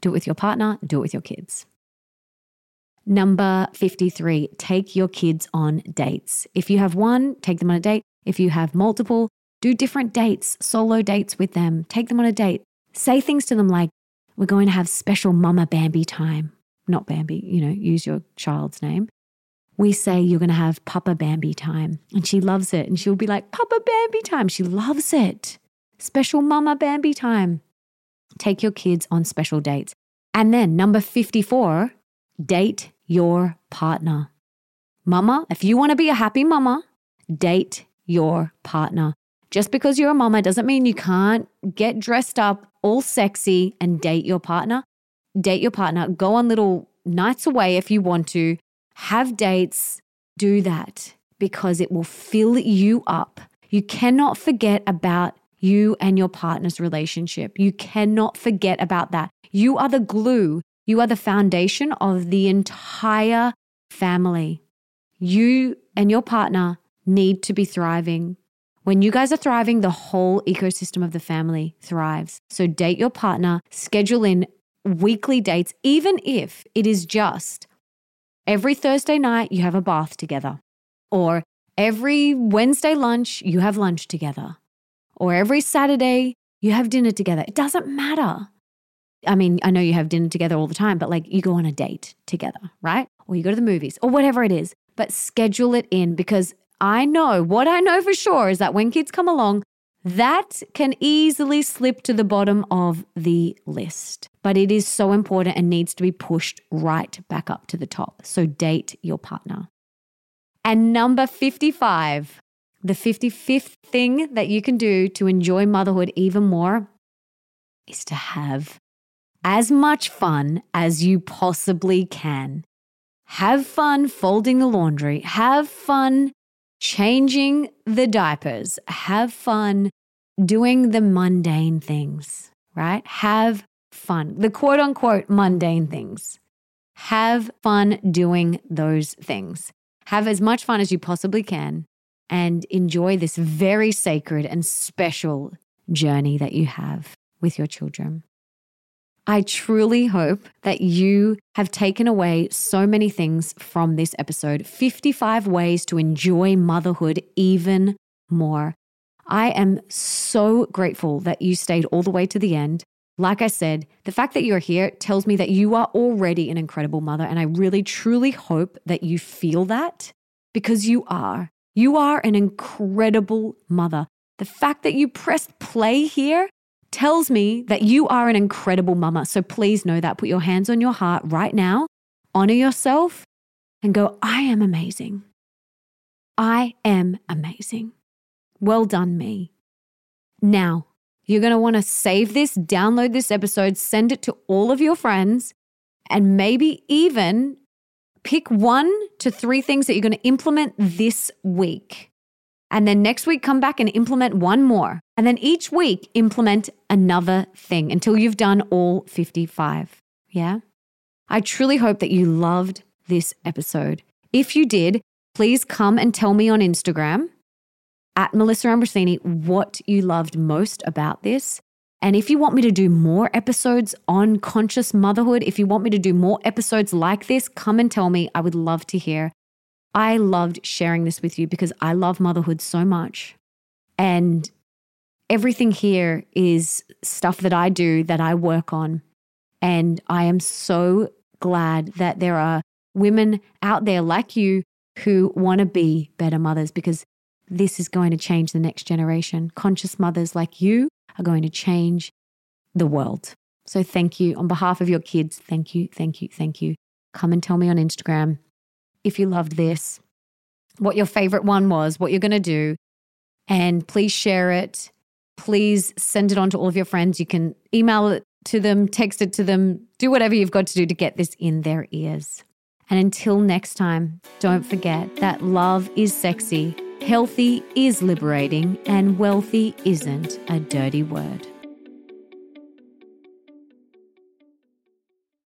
Do it with your partner, do it with your kids. Number 53, take your kids on dates. If you have one, take them on a date. If you have multiple, do different dates, solo dates with them. Take them on a date. Say things to them like, We're going to have special Mama Bambi time. Not Bambi, you know, use your child's name. We say you're going to have Papa Bambi time. And she loves it. And she'll be like, Papa Bambi time. She loves it. Special Mama Bambi time. Take your kids on special dates. And then number 54, date your partner. Mama, if you want to be a happy mama, date your partner. Just because you're a mama doesn't mean you can't get dressed up all sexy and date your partner. Date your partner. Go on little nights away if you want to. Have dates. Do that because it will fill you up. You cannot forget about you and your partner's relationship. You cannot forget about that. You are the glue, you are the foundation of the entire family. You and your partner need to be thriving. When you guys are thriving, the whole ecosystem of the family thrives. So date your partner, schedule in weekly dates, even if it is just every Thursday night you have a bath together, or every Wednesday lunch you have lunch together, or every Saturday you have dinner together. It doesn't matter. I mean, I know you have dinner together all the time, but like you go on a date together, right? Or you go to the movies or whatever it is, but schedule it in because I know what I know for sure is that when kids come along, that can easily slip to the bottom of the list. But it is so important and needs to be pushed right back up to the top. So date your partner. And number 55, the 55th thing that you can do to enjoy motherhood even more is to have as much fun as you possibly can. Have fun folding the laundry. Have fun changing the diapers. Have fun doing the mundane things, right? Have fun, the quote unquote mundane things. Have fun doing those things. Have as much fun as you possibly can and enjoy this very sacred and special journey that you have with your children. I truly hope that you have taken away so many things from this episode 55 ways to enjoy motherhood even more. I am so grateful that you stayed all the way to the end. Like I said, the fact that you're here tells me that you are already an incredible mother. And I really, truly hope that you feel that because you are. You are an incredible mother. The fact that you pressed play here tells me that you are an incredible mama. So please know that. Put your hands on your heart right now, honor yourself, and go, I am amazing. I am amazing. Well done, me. Now, you're going to want to save this, download this episode, send it to all of your friends, and maybe even pick one to three things that you're going to implement this week. And then next week, come back and implement one more. And then each week, implement another thing until you've done all 55. Yeah? I truly hope that you loved this episode. If you did, please come and tell me on Instagram at Melissa Ambrosini what you loved most about this. And if you want me to do more episodes on conscious motherhood, if you want me to do more episodes like this, come and tell me. I would love to hear. I loved sharing this with you because I love motherhood so much. And everything here is stuff that I do that I work on. And I am so glad that there are women out there like you who want to be better mothers because this is going to change the next generation. Conscious mothers like you are going to change the world. So thank you. On behalf of your kids, thank you, thank you, thank you. Come and tell me on Instagram if you loved this, what your favorite one was, what you're going to do, and please share it. Please send it on to all of your friends. You can email it to them, text it to them, do whatever you've got to do to get this in their ears. And until next time, don't forget that love is sexy, healthy is liberating, and wealthy isn't a dirty word.